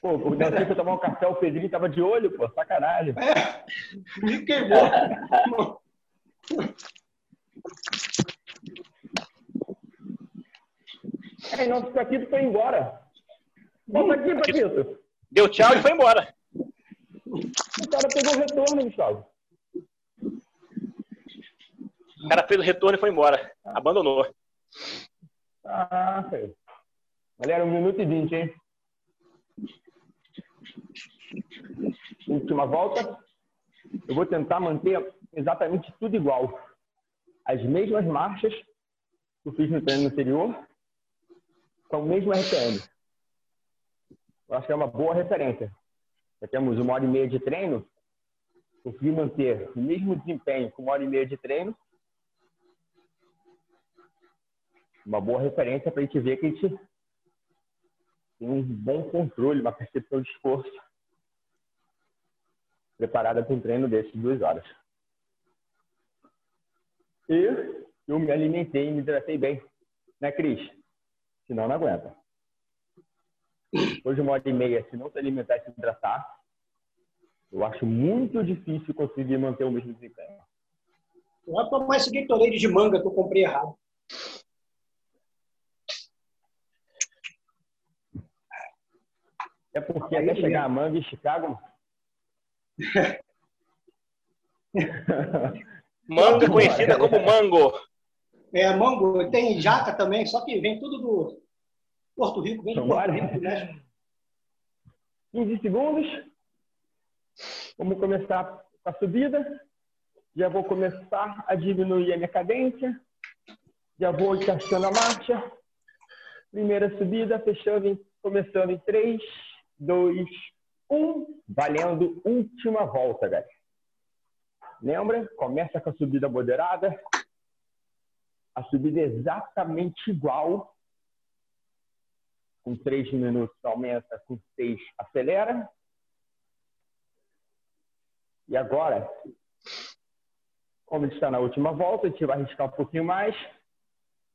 Pô, o Nelson foi tomar um café, o Pedrinho tava de olho, pô, sacanagem. É, me queimou. É, não, o Paquito foi embora. Volta aqui, Paquito. Deu tchau e foi embora. O cara pegou o retorno, Gustavo. O cara fez o retorno e foi embora. Abandonou. Ah. Galera, um minuto e vinte, hein? Última volta. Eu vou tentar manter exatamente tudo igual. As mesmas marchas que eu fiz no treino anterior, com o mesmo RPM. Eu acho que é uma boa referência. Já temos uma hora e meia de treino, consegui manter o mesmo desempenho com uma hora e meia de treino. Uma boa referência para a gente ver que a gente tem um bom controle, uma percepção de esforço preparada para um treino desses duas horas. E eu me alimentei e me hidratei bem. Né, Cris? Senão não aguenta. Depois de uma hora e meia, se não se alimentar e se hidratar, eu acho muito difícil conseguir manter o mesmo desempenho. Eu vou tomar esse Gatorade de manga que eu comprei errado. É porque até chegar a manga em Chicago. Manga conhecida como mango. É, mango. Tem jaca também, só que vem tudo do Porto Rico, vem do Rico, né? 15 segundos. Vamos começar com a subida. Já vou começar a diminuir a minha cadência. Já vou encaixando a marcha. Primeira subida, fechando, em, começando em 3, 2, 1. Valendo última volta, galera. Lembra? Começa com a subida moderada. A subida é exatamente igual. Com 3 minutos aumenta, com 6 acelera. E agora, como ele está na última volta, a gente vai arriscar um pouquinho mais.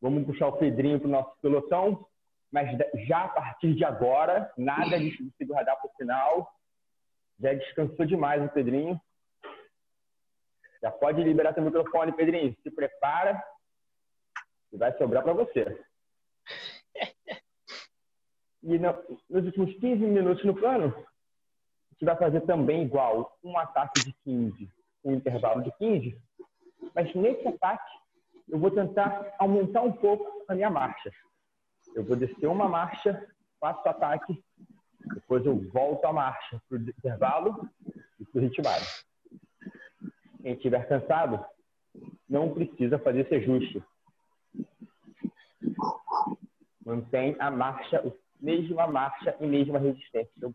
Vamos puxar o Pedrinho para o nosso pelotão. Mas já a partir de agora, nada de segurar para o final. Já descansou demais o Pedrinho. Já pode liberar seu microfone, Pedrinho. Se prepara e vai sobrar para você. E no, nos últimos 15 minutos no plano, a gente vai fazer também igual um ataque de 15, um intervalo de 15. Mas nesse ataque, eu vou tentar aumentar um pouco a minha marcha. Eu vou descer uma marcha, faço o ataque, depois eu volto a marcha para o intervalo e para o ritmado quem estiver cansado, não precisa fazer esse ajuste. Mantém a marcha, mesma marcha e mesma resistência que eu.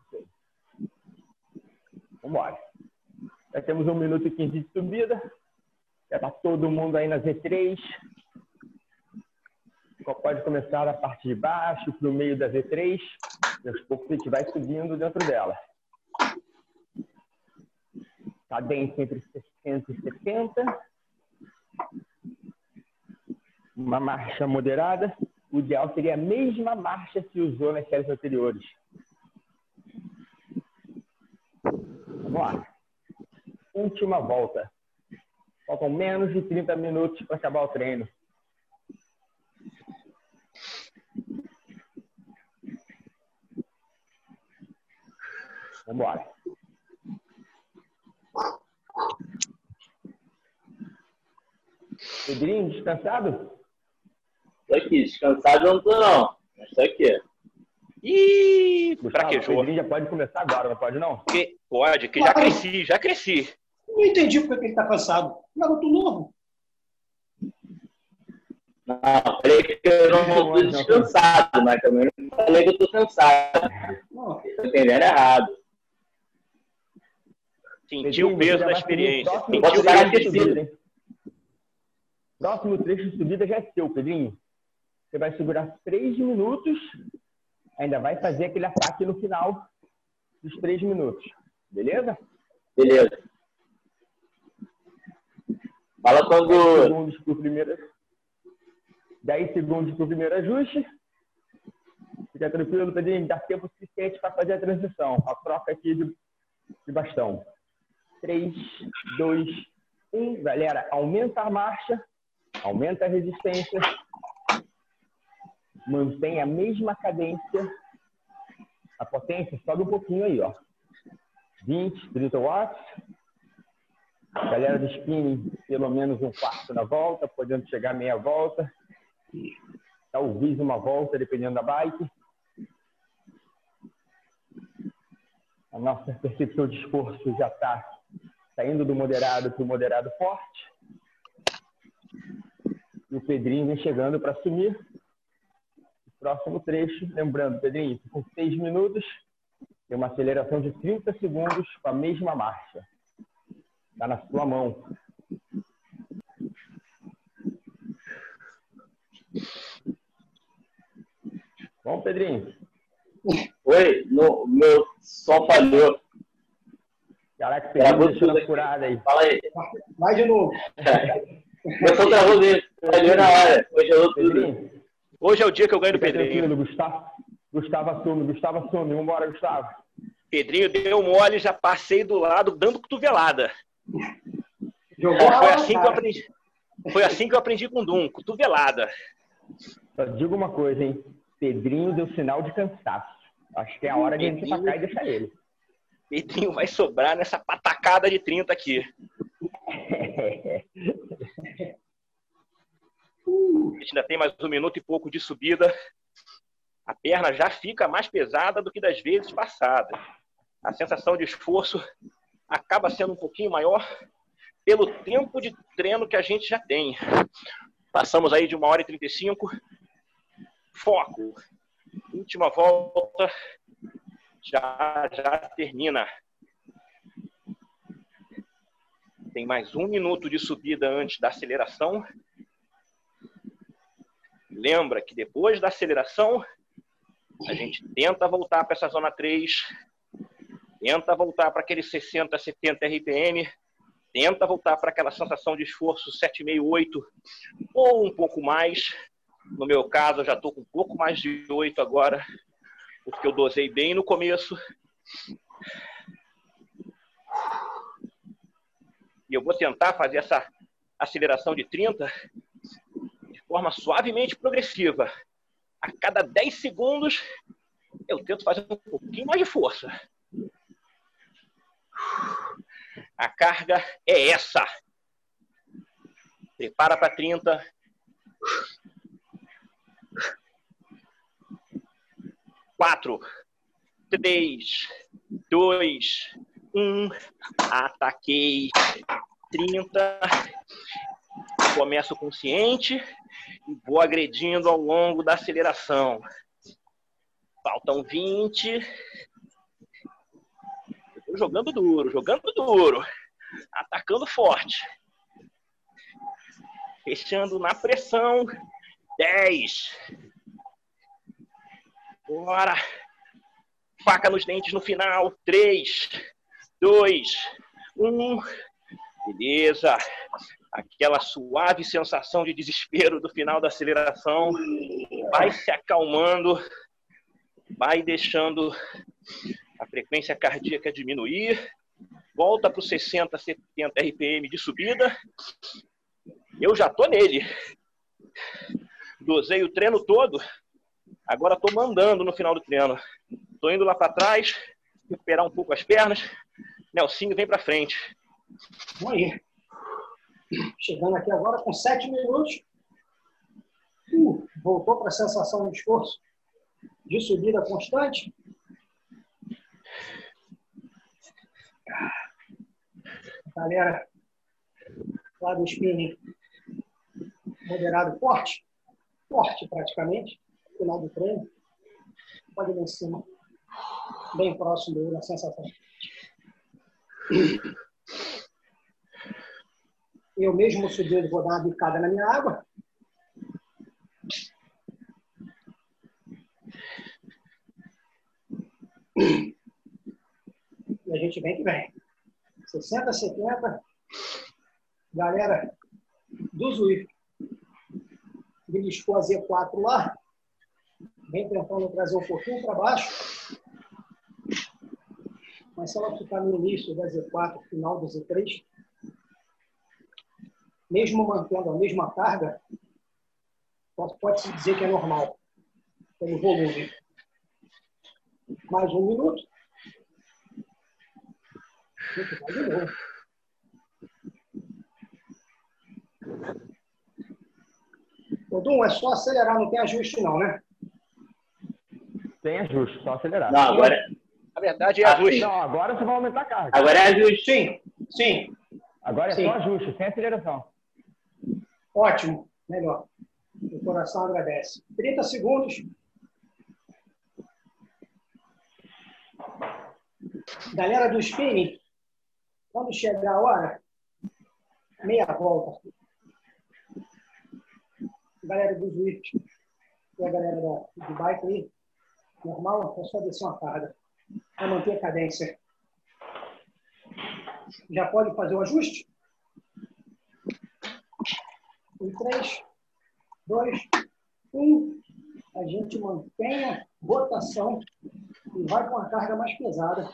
Vamos embora. Já temos um minuto e quinze de subida. Já está todo mundo aí na Z3. Pode começar a parte de baixo, para o meio da Z3. E aos poucos a gente vai subindo dentro dela. Cadência entre 170. Uma marcha moderada. O ideal seria a mesma marcha que usou nas séries anteriores. Vamos lá. Última volta. Faltam menos de 30 minutos para acabar o treino. Vamos embora. Pedrinho, descansado? Tô aqui, descansado eu não tô não. Mas tô aqui. Ih, fraquejou. O Pedrinho já pode começar agora, não pode não? Que, pode, que já cresci, já cresci. Não entendi porque ele tá cansado. Garoto novo. Não, falei que eu não tô descansado, mas também não falei que eu tô cansado. Não. Tô entendendo errado. Sentiu o peso da experiência. Sentiu o peso da Próximo trecho de subida já é seu, Pedrinho. Você vai segurar três minutos, ainda vai fazer aquele ataque no final dos três minutos. Beleza? Beleza. Fala quando. 10 segundos para o primeiro, 10 segundos para o primeiro ajuste. Fica tranquilo, Pedrinho, dá tempo suficiente para fazer a transição. A troca aqui de, de bastão. 3, 2, 1. Galera, aumenta a marcha aumenta a resistência, mantém a mesma cadência, a potência sobe um pouquinho aí, ó. 20, 30 watts. Galera do spinning, pelo menos um quarto na volta, podendo chegar meia volta. talvez uma volta, dependendo da bike. A nossa percepção de esforço já está saindo do moderado para o moderado forte. E o Pedrinho vem chegando para assumir. Próximo trecho, lembrando, Pedrinho, com seis minutos, tem uma aceleração de 30 segundos com a mesma marcha. Está na sua mão. Bom, Pedrinho. Oi, no, meu som falhou. Caraca, Pedrinho deixando a furada aí. Fala aí. Vai de novo. meu som travou dele. Falhou na hora. Congelou tudo. Pedrinho. Hoje é o dia que eu ganho do Fica Pedrinho. Gustavo. Gustavo assume, Gustavo assume. Vambora, Gustavo. Pedrinho deu mole, já passei do lado dando cotovelada. Jogou Foi assim que eu aprendi. Foi assim que eu aprendi com o Dum, cotovelada. Só digo uma coisa, hein? Pedrinho deu sinal de cansaço. Acho que é a hora de a gente Pedrinho. sacar e deixar ele. Pedrinho vai sobrar nessa patacada de 30 aqui. A gente ainda tem mais um minuto e pouco de subida. A perna já fica mais pesada do que das vezes passadas. A sensação de esforço acaba sendo um pouquinho maior pelo tempo de treino que a gente já tem. Passamos aí de uma hora e 35. Foco. Última volta. Já, já termina. Tem mais um minuto de subida antes da aceleração. Lembra que depois da aceleração, a gente tenta voltar para essa zona 3, tenta voltar para aquele 60, 70 RPM, tenta voltar para aquela sensação de esforço 7,5, 8 ou um pouco mais. No meu caso, eu já estou com um pouco mais de 8 agora, porque eu dosei bem no começo. E eu vou tentar fazer essa aceleração de 30 de forma suavemente progressiva. A cada 10 segundos, eu tento fazer um pouquinho mais de força. A carga é essa. Prepara para 30. Quatro, três, dois, um. Ataquei. 30. Começo consciente e vou agredindo ao longo da aceleração. Faltam 20. Tô jogando duro, jogando duro. Atacando forte. Fechando na pressão. 10. Bora. Faca nos dentes no final. 3, 2, 1. Beleza. Aquela suave sensação de desespero do final da aceleração vai se acalmando, vai deixando a frequência cardíaca diminuir, volta para os 60, 70 RPM de subida. Eu já tô nele. Dosei o treino todo. Agora tô mandando no final do treino. Tô indo lá para trás, recuperar um pouco as pernas. Nelsinho vem para frente. Vamos aí. Chegando aqui agora com sete minutos. Uh, voltou para a sensação de esforço de subida constante. Galera lá do spinning moderado forte, forte praticamente, final do treino. Pode ir em cima, bem próximo da sensação. Eu mesmo subindo, vou dar uma bicada na minha água. E a gente vem que vem. 60, 70. Galera do Zwift. Beliscou a Z4 lá. Vem tentando trazer um pouquinho para baixo. Mas se ela ficar no início da Z4, final da Z3, mesmo mantendo a mesma carga, pode-se dizer que é normal, pelo volume. Mais um minuto. De novo. É só acelerar, não tem ajuste não, né? Tem ajuste, só acelerar. Não, agora. Na verdade é ajuste. Não, agora você vai aumentar a carga. Agora é ajuste. Sim, sim. Agora é Sim. só ajuste, sem aceleração. Ótimo, melhor. O coração agradece. 30 segundos. Galera do spinning, quando chegar a hora, meia volta. Galera do Zwift e a galera da, do bike aí, normal, é só descer uma carga. Vai manter a cadência. Já pode fazer o ajuste? Em 3, 2, 1. A gente mantém a rotação e vai com a carga mais pesada.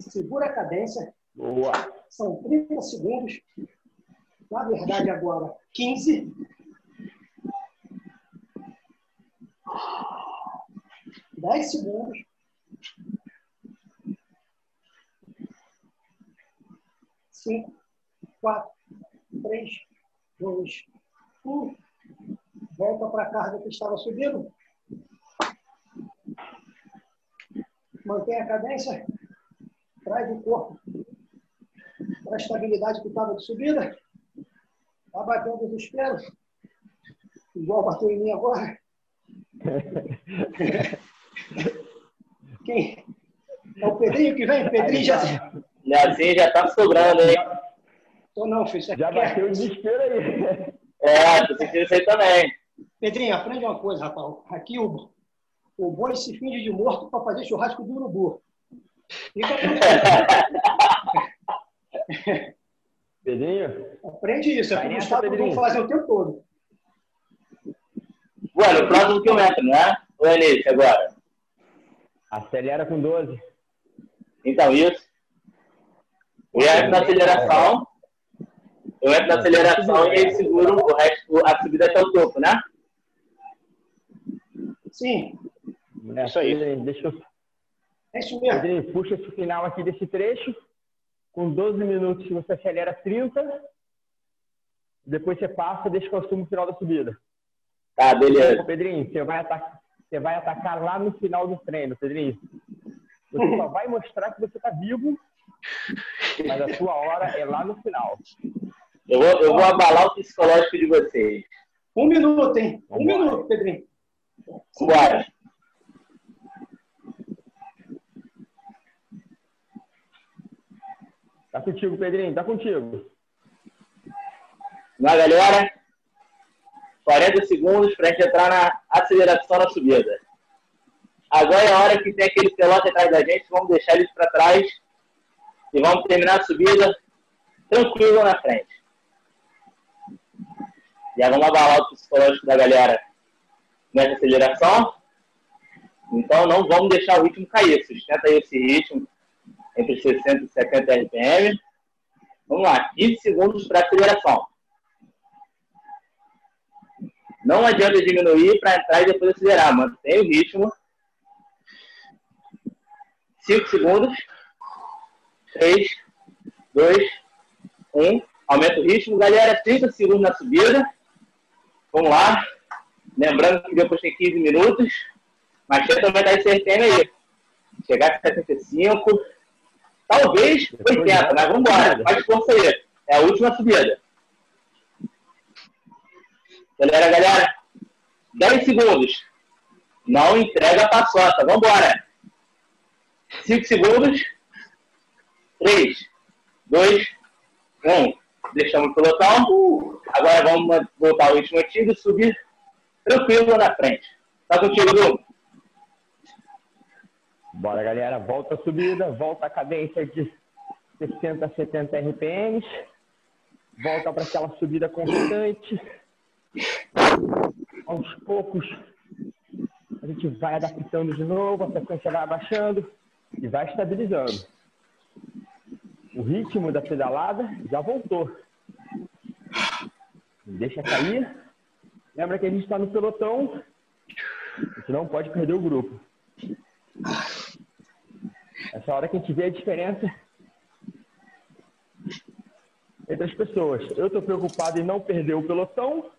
Segura a cadência. Boa. São 30 segundos. Na verdade, agora 15. Dez segundos. Cinco, quatro, três, dois, um. Volta para a carga que estava subindo. Mantém a cadência. Traz o corpo para a estabilidade que estava de subida. Está batendo o desespero. Igual bateu em mim agora. Quem? É o Pedrinho que vem? Pedrinho já. Assim já tá sobrando, hein? Tô não, filho. É Já quieto. bateu o desespero aí. É, tô sentindo isso aí também. Pedrinho, aprende uma coisa, rapaz. Aqui o, o boi se finge de morto para fazer churrasco do urubu. Fica. Pedrinho, Aprende isso. É o Pedrinho. vão fazer o tempo todo. Ué, no próximo quilômetro, não é? O início agora. acelera com 12. Então, isso. Eu entro na aceleração. Eu entro na aceleração e aí seguro o resto, a subida até o topo, né? Sim, É, Isso aí. Pedrinho, Deixa eu... é isso mesmo. Pedrinho, puxa esse final aqui desse trecho. Com 12 minutos você acelera 30. Depois você passa e deixa que eu assumo o final da subida. Tá, beleza. Pedrinho, você vai, atacar, você vai atacar lá no final do treino, Pedrinho. Você só vai mostrar que você está vivo, mas a sua hora é lá no final. Eu vou, eu vou abalar o psicológico de vocês. Um minuto, hein? Um minuto, Pedrinho. Bora. Tá contigo, Pedrinho, tá contigo. Vai, galera. 40 segundos para a gente entrar na aceleração na subida. Agora é a hora que tem aquele pelote atrás da gente. Vamos deixar eles para trás. E vamos terminar a subida tranquilo na frente. Já vamos abalar o psicológico da galera nessa aceleração. Então não vamos deixar o ritmo cair. Sustenta aí esse ritmo entre 60 e 70 RPM. Vamos lá, 15 segundos para aceleração. Não adianta diminuir para entrar e depois acelerar. Mantém o ritmo. 5 segundos. 3, 2, 1. Aumenta o ritmo. Galera, 30 segundos na subida. Vamos lá. Lembrando que depois tem 15 minutos. Mas tenta aumentar esse RPM aí. Chegar a 75. Talvez 80, mas vamos embora. Faz força aí. É a última subida. Galera, galera, 10 segundos. Não entrega a paçoca. Vamos embora. 5 segundos. 3, 2, 1. Deixamos o pelotão. Agora vamos voltar ao ritmo antigo e subir tranquilo na frente. Tá contigo, Du? Bora, galera. Volta a subida, volta a cadência de 60 a 70 RPMs. Volta para aquela subida constante. Aos poucos, a gente vai adaptando de novo, a frequência vai abaixando e vai estabilizando. O ritmo da pedalada já voltou. Deixa cair. Lembra que a gente está no pelotão. A gente não pode perder o grupo. Essa hora que a gente vê a diferença entre as pessoas. Eu estou preocupado em não perder o pelotão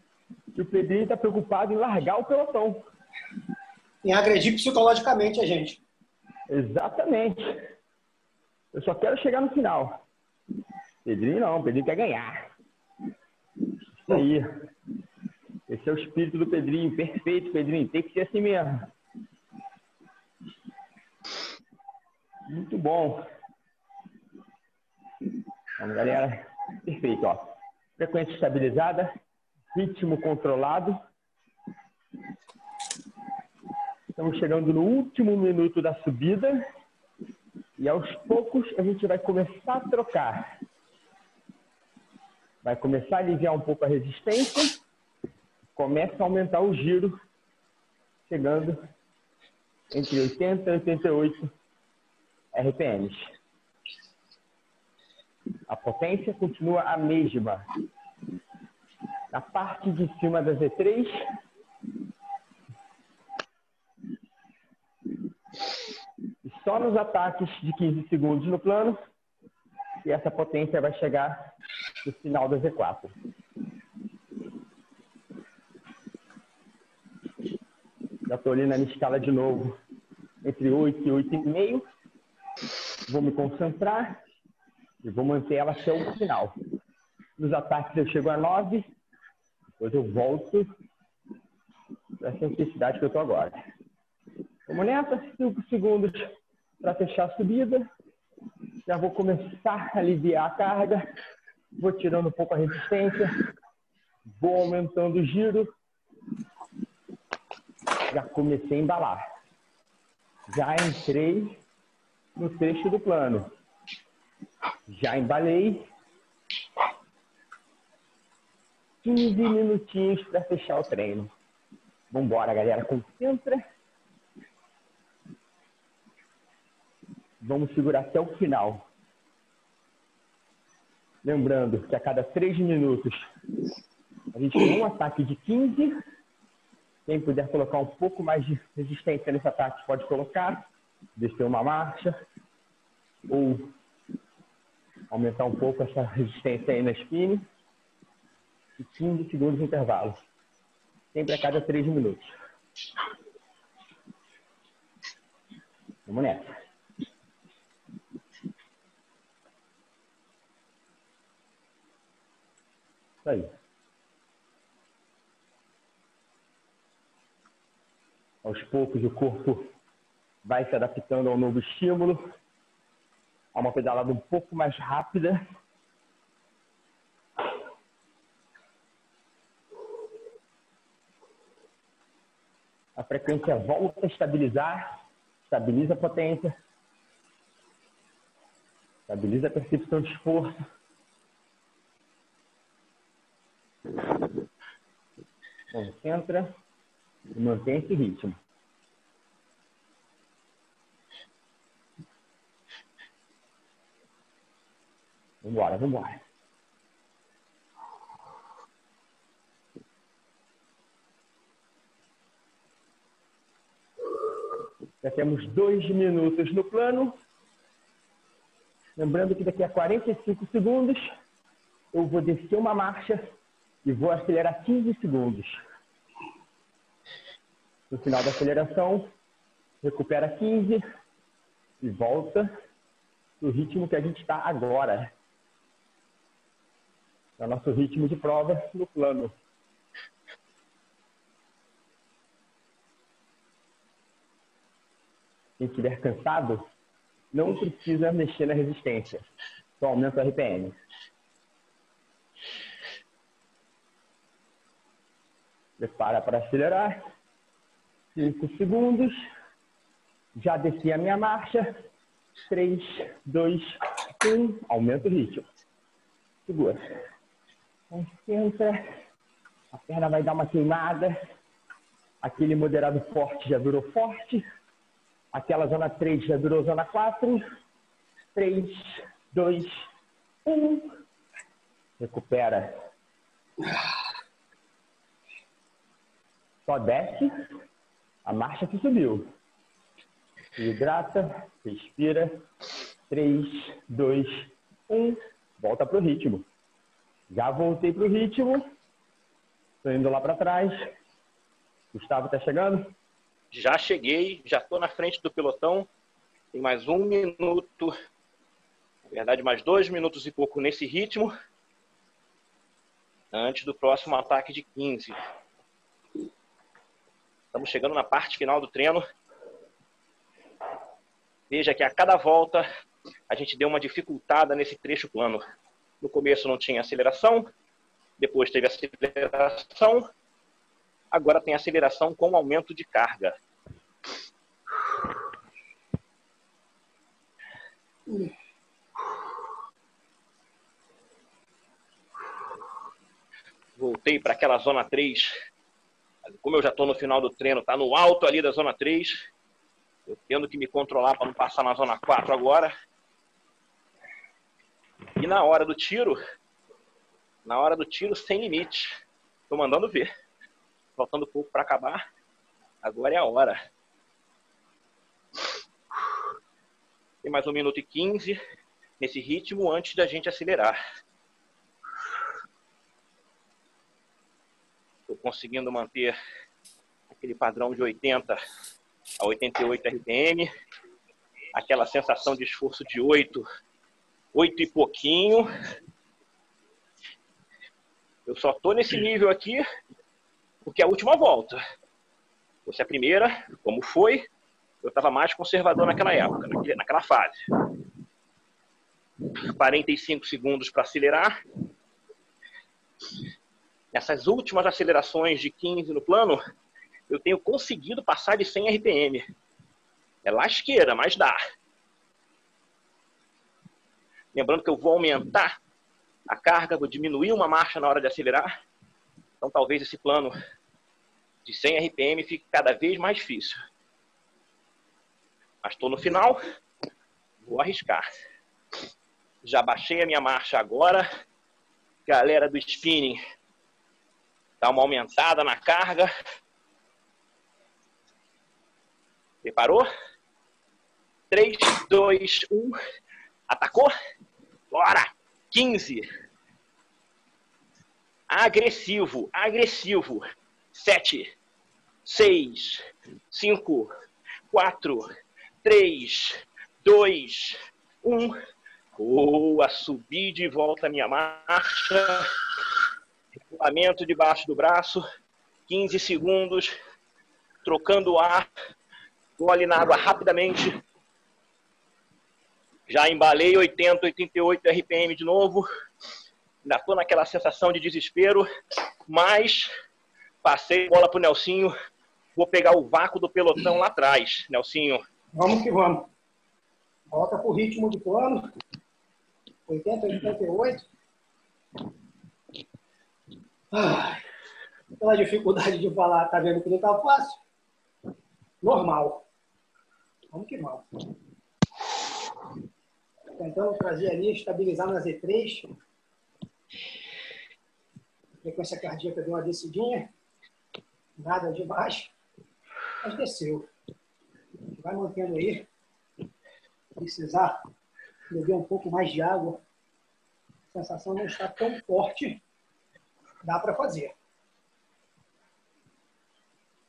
e o Pedrinho está preocupado em largar o pelotão. Em agredir psicologicamente a gente. Exatamente. Eu só quero chegar no final. Pedrinho não, Pedrinho quer ganhar. Isso aí. Esse é o espírito do Pedrinho. Perfeito, Pedrinho. Tem que ser assim mesmo. Muito bom. Vamos, galera. Perfeito, ó. Frequência estabilizada, ritmo controlado. Estamos chegando no último minuto da subida e aos poucos a gente vai começar a trocar. Vai começar a aliviar um pouco a resistência, começa a aumentar o giro, chegando entre 80 e 88 RPMs. A potência continua a mesma. Na parte de cima da Z3, e só nos ataques de 15 segundos no plano, e essa potência vai chegar no final da Z4. Já estou ali na minha escala de novo, entre 8 e 8,5. Vou me concentrar e vou manter ela até o final. Nos ataques eu chego a 9, depois eu volto para essa intensidade que eu estou agora. Vamos nessa, 5 segundos para fechar a subida. Já vou começar a aliviar a carga. Vou tirando um pouco a resistência. Vou aumentando o giro. Já comecei a embalar. Já entrei no trecho do plano. Já embalei. 15 minutinhos para fechar o treino. Vambora, galera. Concentra. Vamos segurar até o final. Lembrando que a cada 3 minutos a gente tem um ataque de 15. Quem puder colocar um pouco mais de resistência nesse ataque pode colocar. Descer uma marcha. Ou aumentar um pouco essa resistência aí na spin. E 15 segundos de intervalo. Sempre a cada 3 minutos. Vamos nessa. Isso aí. Aos poucos o corpo vai se adaptando ao novo estímulo a uma pedalada um pouco mais rápida. A frequência volta a estabilizar, estabiliza a potência, estabiliza a percepção de esforço. Concentra e mantém esse ritmo. Vambora, vambora. Já temos dois minutos no plano. Lembrando que daqui a 45 segundos eu vou descer uma marcha e vou acelerar 15 segundos. No final da aceleração, recupera 15 e volta no ritmo que a gente está agora é o nosso ritmo de prova no plano. Quem estiver cansado, não precisa mexer na resistência. Só aumenta o RPM. Prepara para acelerar. 5 segundos. Já desci a minha marcha. 3, 2, 1. Aumenta o ritmo. Segura. Concentra. A perna vai dar uma queimada. Aquele moderado forte já virou forte. Aquela zona 3 já virou zona 4. 3, 2, 1. Recupera. Só desce a marcha que subiu. Hidrata, respira. 3, 2, 1. Volta para o ritmo. Já voltei pro ritmo. Estou indo lá para trás. Gustavo está chegando? Já cheguei, já estou na frente do pelotão. Tem mais um minuto, na verdade, mais dois minutos e pouco nesse ritmo, antes do próximo ataque de 15. Estamos chegando na parte final do treino. Veja que a cada volta a gente deu uma dificultada nesse trecho plano. No começo não tinha aceleração, depois teve aceleração, agora tem aceleração com aumento de carga. Voltei para aquela zona 3. Como eu já estou no final do treino, está no alto ali da zona 3. Eu tendo que me controlar para não passar na zona 4 agora. E na hora do tiro, na hora do tiro sem limite. Estou mandando ver. Faltando pouco para acabar. Agora é a hora. Tem mais um minuto e quinze nesse ritmo antes da gente acelerar. Estou conseguindo manter aquele padrão de 80 a 88 RPM, aquela sensação de esforço de 8, 8 e pouquinho. Eu só estou nesse nível aqui porque é a última volta. Fosse a primeira, como foi, eu estava mais conservador naquela época, naquela fase. 45 segundos para acelerar. Nessas últimas acelerações de 15 no plano, eu tenho conseguido passar de 100 RPM. É lasqueira, mas dá. Lembrando que eu vou aumentar a carga, vou diminuir uma marcha na hora de acelerar. Então talvez esse plano de 100 RPM fique cada vez mais difícil. Mas estou no final, vou arriscar. Já baixei a minha marcha agora. Galera do spinning, dá uma aumentada na carga. Preparou? 3, 2, 1. Atacou? Bora! 15. Agressivo, agressivo. 7, 6, 5, 4, 3, 2, 1. Boa, subi de volta a minha marcha. Regulamento debaixo do braço. 15 segundos. Trocando o ar. Gole na água rapidamente. Já embalei 80, 88 RPM de novo. Ainda estou naquela sensação de desespero. Mas passei bola para o Nelsinho. Vou pegar o vácuo do pelotão lá atrás, Nelsinho. Vamos que vamos. Volta para o ritmo de plano. 80, 88. Ah, pela dificuldade de falar, tá vendo que não tá fácil? Normal. Vamos que vamos. Tentando trazer ali, estabilizar na Z3. Frequência cardíaca deu uma descidinha. Nada de baixo. Mas desceu. Vai mantendo aí. Precisar beber um pouco mais de água. A sensação não está tão forte. Dá para fazer.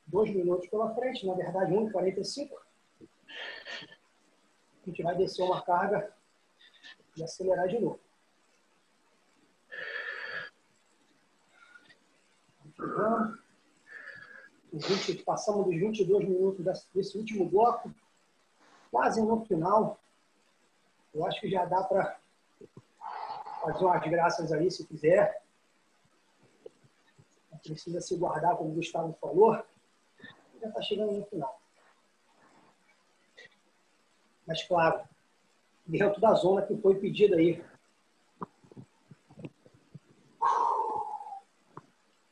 Dois minutos pela frente, na verdade, 1,45. A gente vai descer uma carga e acelerar de novo. Vamos. 20, passamos dos 22 minutos desse último bloco, quase no final. Eu acho que já dá para fazer umas graças aí, se quiser. Precisa se guardar, como o Gustavo falou. Já está chegando no final. Mas, claro, dentro da zona que foi pedida aí.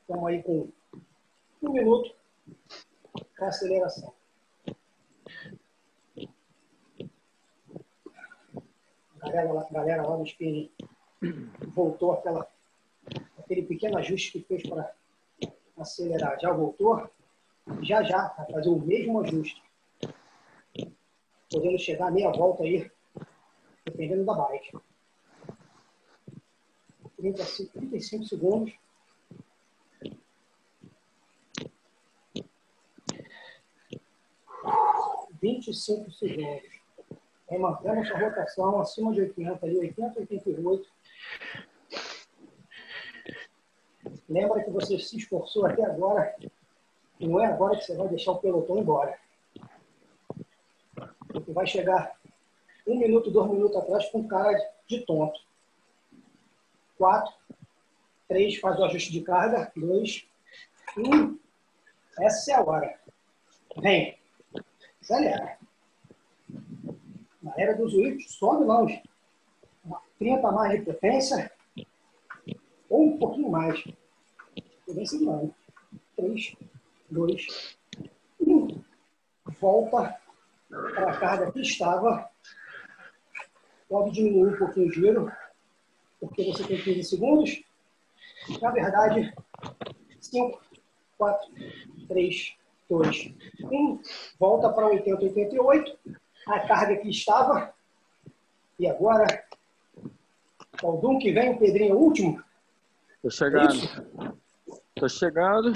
Estamos aí com um minuto para aceleração. Galera, a galera lá no voltou aquela, aquele pequeno ajuste que fez para acelerar. Já voltou? Já já, vai fazer o mesmo ajuste. Podendo chegar a meia volta aí, dependendo da bike. 35, 35 segundos. Vinte e cinco segundos. Aí mantendo essa rotação acima de 80, ali, 80, 88. Lembra que você se esforçou até agora. Não é agora que você vai deixar o pelotão embora. Porque vai chegar um minuto, dois minutos atrás com cara de tonto. Quatro, três, faz o ajuste de carga. Dois, um. Essa é a hora. Vem. Acelera. Na era dos Zwift, sobe longe. 30 mais de potência. Ou um pouquinho mais. Vem segurando. Três, dois, um. Volta para a carga que estava. Pode diminuir um pouquinho o giro, porque você tem 15 segundos. Na verdade, 5, 4, 3, 2, 1. Volta para 80, 88. A carga que estava. E agora, o Dum que vem, o Pedrinho último. Tô chegando. Tô chegando.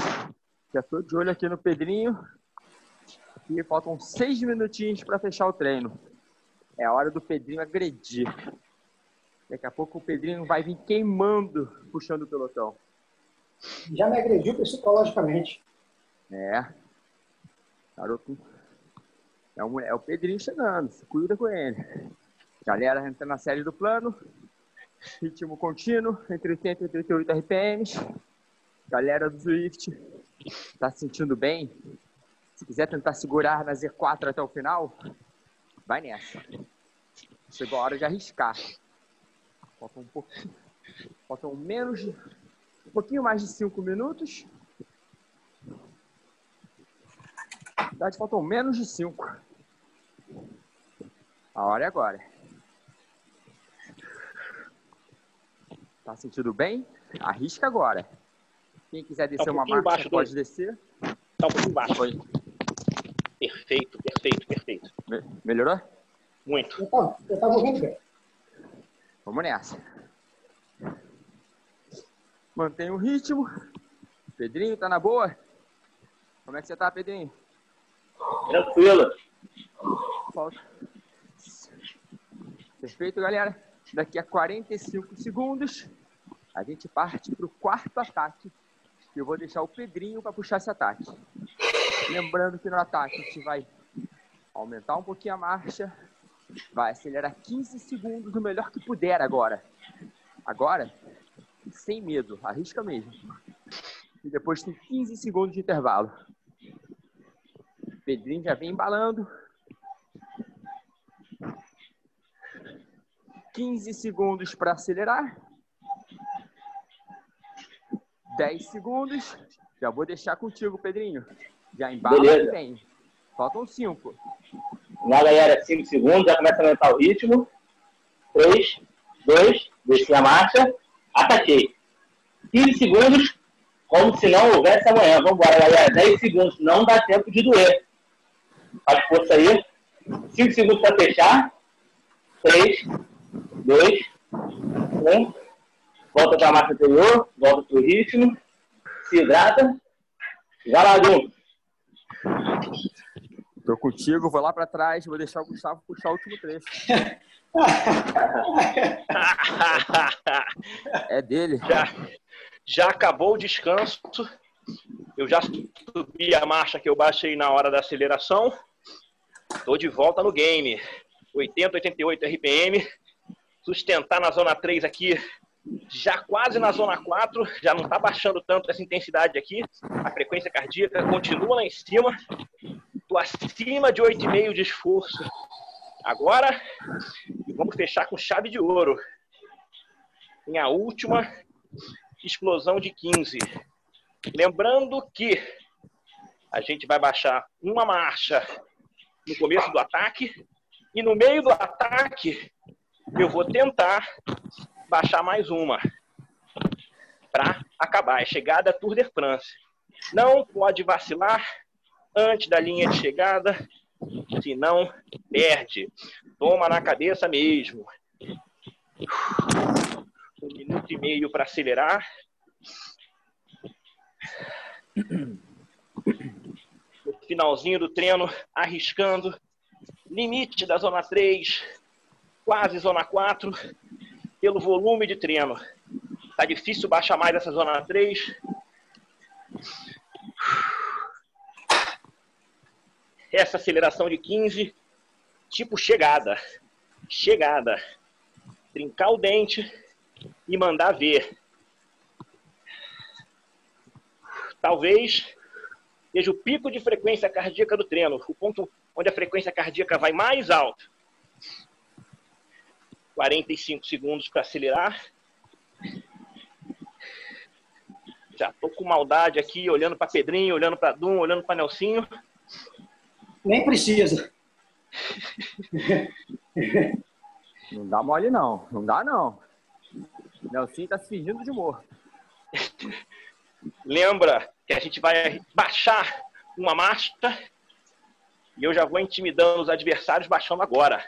Já tô de olho aqui no Pedrinho. E faltam seis minutinhos para fechar o treino. É a hora do Pedrinho agredir. Daqui a pouco o Pedrinho vai vir queimando, puxando o pelotão. Já me agrediu psicologicamente. É. Garoto. É o, é o Pedrinho chegando. Se cuida com ele. Galera entrando na série do plano. Ritmo contínuo, entre 80 e 88 RPMs. Galera do Swift, tá se sentindo bem? Se quiser tentar segurar na Z4 até o final, vai nessa. Chegou a hora de arriscar. Faltam um pouquinho. Faltam menos. Um pouquinho mais de 5 minutos. Na verdade, faltam menos de 5. A hora é agora. Tá sentindo bem? Arrisca agora. Quem quiser descer tá um uma marca baixo, pode do... descer. Tá um pouquinho baixo. Foi. Perfeito, perfeito, perfeito. Me melhorou? Muito. Eu tava, eu tava ouvindo bem. Vamos nessa. Mantém o ritmo. Pedrinho, tá na boa? Como é que você tá, Pedrinho? Tranquilo. Falta. Perfeito, galera. Daqui a 45 segundos, a gente parte para o quarto ataque. Eu vou deixar o Pedrinho para puxar esse ataque. Lembrando que no ataque a gente vai aumentar um pouquinho a marcha, vai acelerar 15 segundos o melhor que puder agora. Agora, sem medo, arrisca mesmo. E depois tem 15 segundos de intervalo. Pedrinho já vem embalando. 15 segundos para acelerar. 10 segundos. Já vou deixar contigo, Pedrinho. Já embala Beleza. bem. Faltam 5. Na galera, 5 segundos. Já começa a aumentar o ritmo. 3, 2, desci a marcha. Ataquei. 15 segundos, como se não houvesse amanhã. Vamos embora, galera. 10 segundos. Não dá tempo de doer. Faz força aí. 5 segundos para fechar. 3, 2, 1. Volta para a marcha anterior, volta para o ritmo, se hidrata. Já lá, Dum. Tô contigo, vou lá para trás, vou deixar o Gustavo puxar o último trecho. é dele. Já, já acabou o descanso. Eu já subi a marcha que eu baixei na hora da aceleração. Tô de volta no game. 80, 88 RPM. Sustentar na zona 3 aqui já quase na zona 4, já não está baixando tanto essa intensidade aqui. A frequência cardíaca continua lá em cima. Estou acima de 8,5 de esforço. Agora, vamos fechar com chave de ouro. Em a última explosão de 15. Lembrando que a gente vai baixar uma marcha no começo do ataque e no meio do ataque eu vou tentar baixar mais uma para acabar. É chegada Tour de France. Não pode vacilar antes da linha de chegada, senão perde. Toma na cabeça mesmo. Um minuto e meio para acelerar. Finalzinho do treino, arriscando. Limite da zona 3, quase zona 4, pelo volume de treino. Tá difícil baixar mais essa zona 3. Essa aceleração de 15, tipo chegada. Chegada. Trincar o dente e mandar ver. Talvez seja o pico de frequência cardíaca do treino, o ponto onde a frequência cardíaca vai mais alto. 45 segundos para acelerar. Já tô com maldade aqui, olhando para Pedrinho, olhando para Dum, olhando para Nelsinho. Nem precisa. Não dá mole, não. Não dá, não. Nelsinho tá se fingindo de morto. Lembra que a gente vai baixar uma marcha e eu já vou intimidando os adversários baixando agora.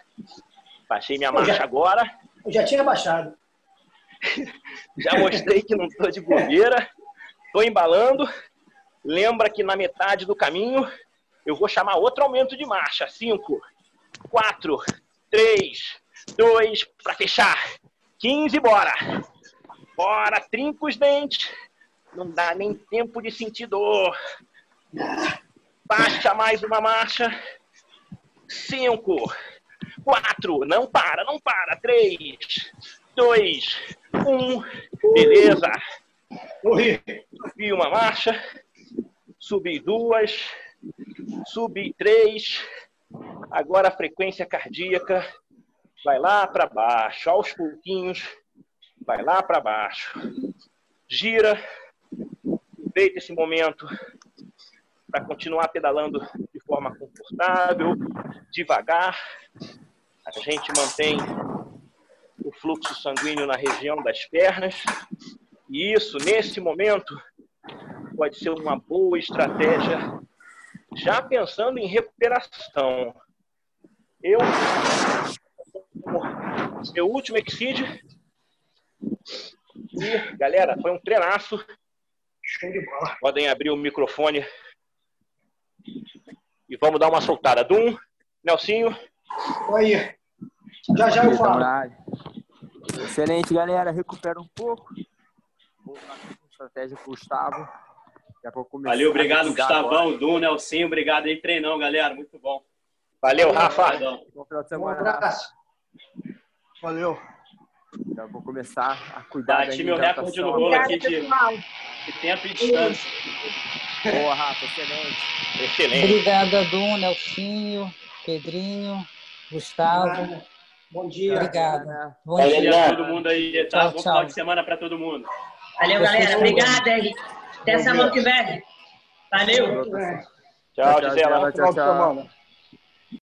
Baixei minha marcha já, agora. Eu já tinha baixado. já mostrei que não tô de bobeira. Tô embalando. Lembra que na metade do caminho eu vou chamar outro aumento de marcha. Cinco, quatro, três, dois, para fechar. 15, bora. Bora, trinca os dentes. Não dá nem tempo de sentir dor. Baixa mais uma marcha. Cinco, quatro, não para, não para. Três, dois, um. Beleza. Subi uma marcha. Subi duas. Subi três. Agora a frequência cardíaca vai lá para baixo, aos pouquinhos, vai lá para baixo. Gira, aproveita esse momento para continuar pedalando de forma confortável, devagar. A gente mantém o fluxo sanguíneo na região das pernas. E isso, nesse momento, pode ser uma boa estratégia, já pensando em recuperação. Eu, meu último Exceed, e galera, foi um treinaço. Podem abrir o microfone e vamos dar uma soltada. Dum, Nelsinho. Oi. Já já eu falo. Excelente, galera. Recupera um pouco. Vou estratégia pro Gustavo. Valeu, obrigado, Gustavão, Dum, Nelsinho. Obrigado aí, treinão, galera. Muito bom. Valeu, Rafa. Bom final de semana. Um abraço. Valeu. Já vou começar a cuidar Bati meu recorde no rolo aqui de, de tempo e distância. Boa, Rafa, excelente. Excelente. Obrigada, Dum, Nelsinho, Pedrinho, Gustavo. Bom dia. Obrigada. Bom Bom dia. a todo mundo aí, tá? Tchau, Bom tchau. final de semana para todo mundo. Valeu, galera. Obrigada, hein? Até semana que vem. Valeu. Tchau, Gisela. Tchau, tchau, tchau.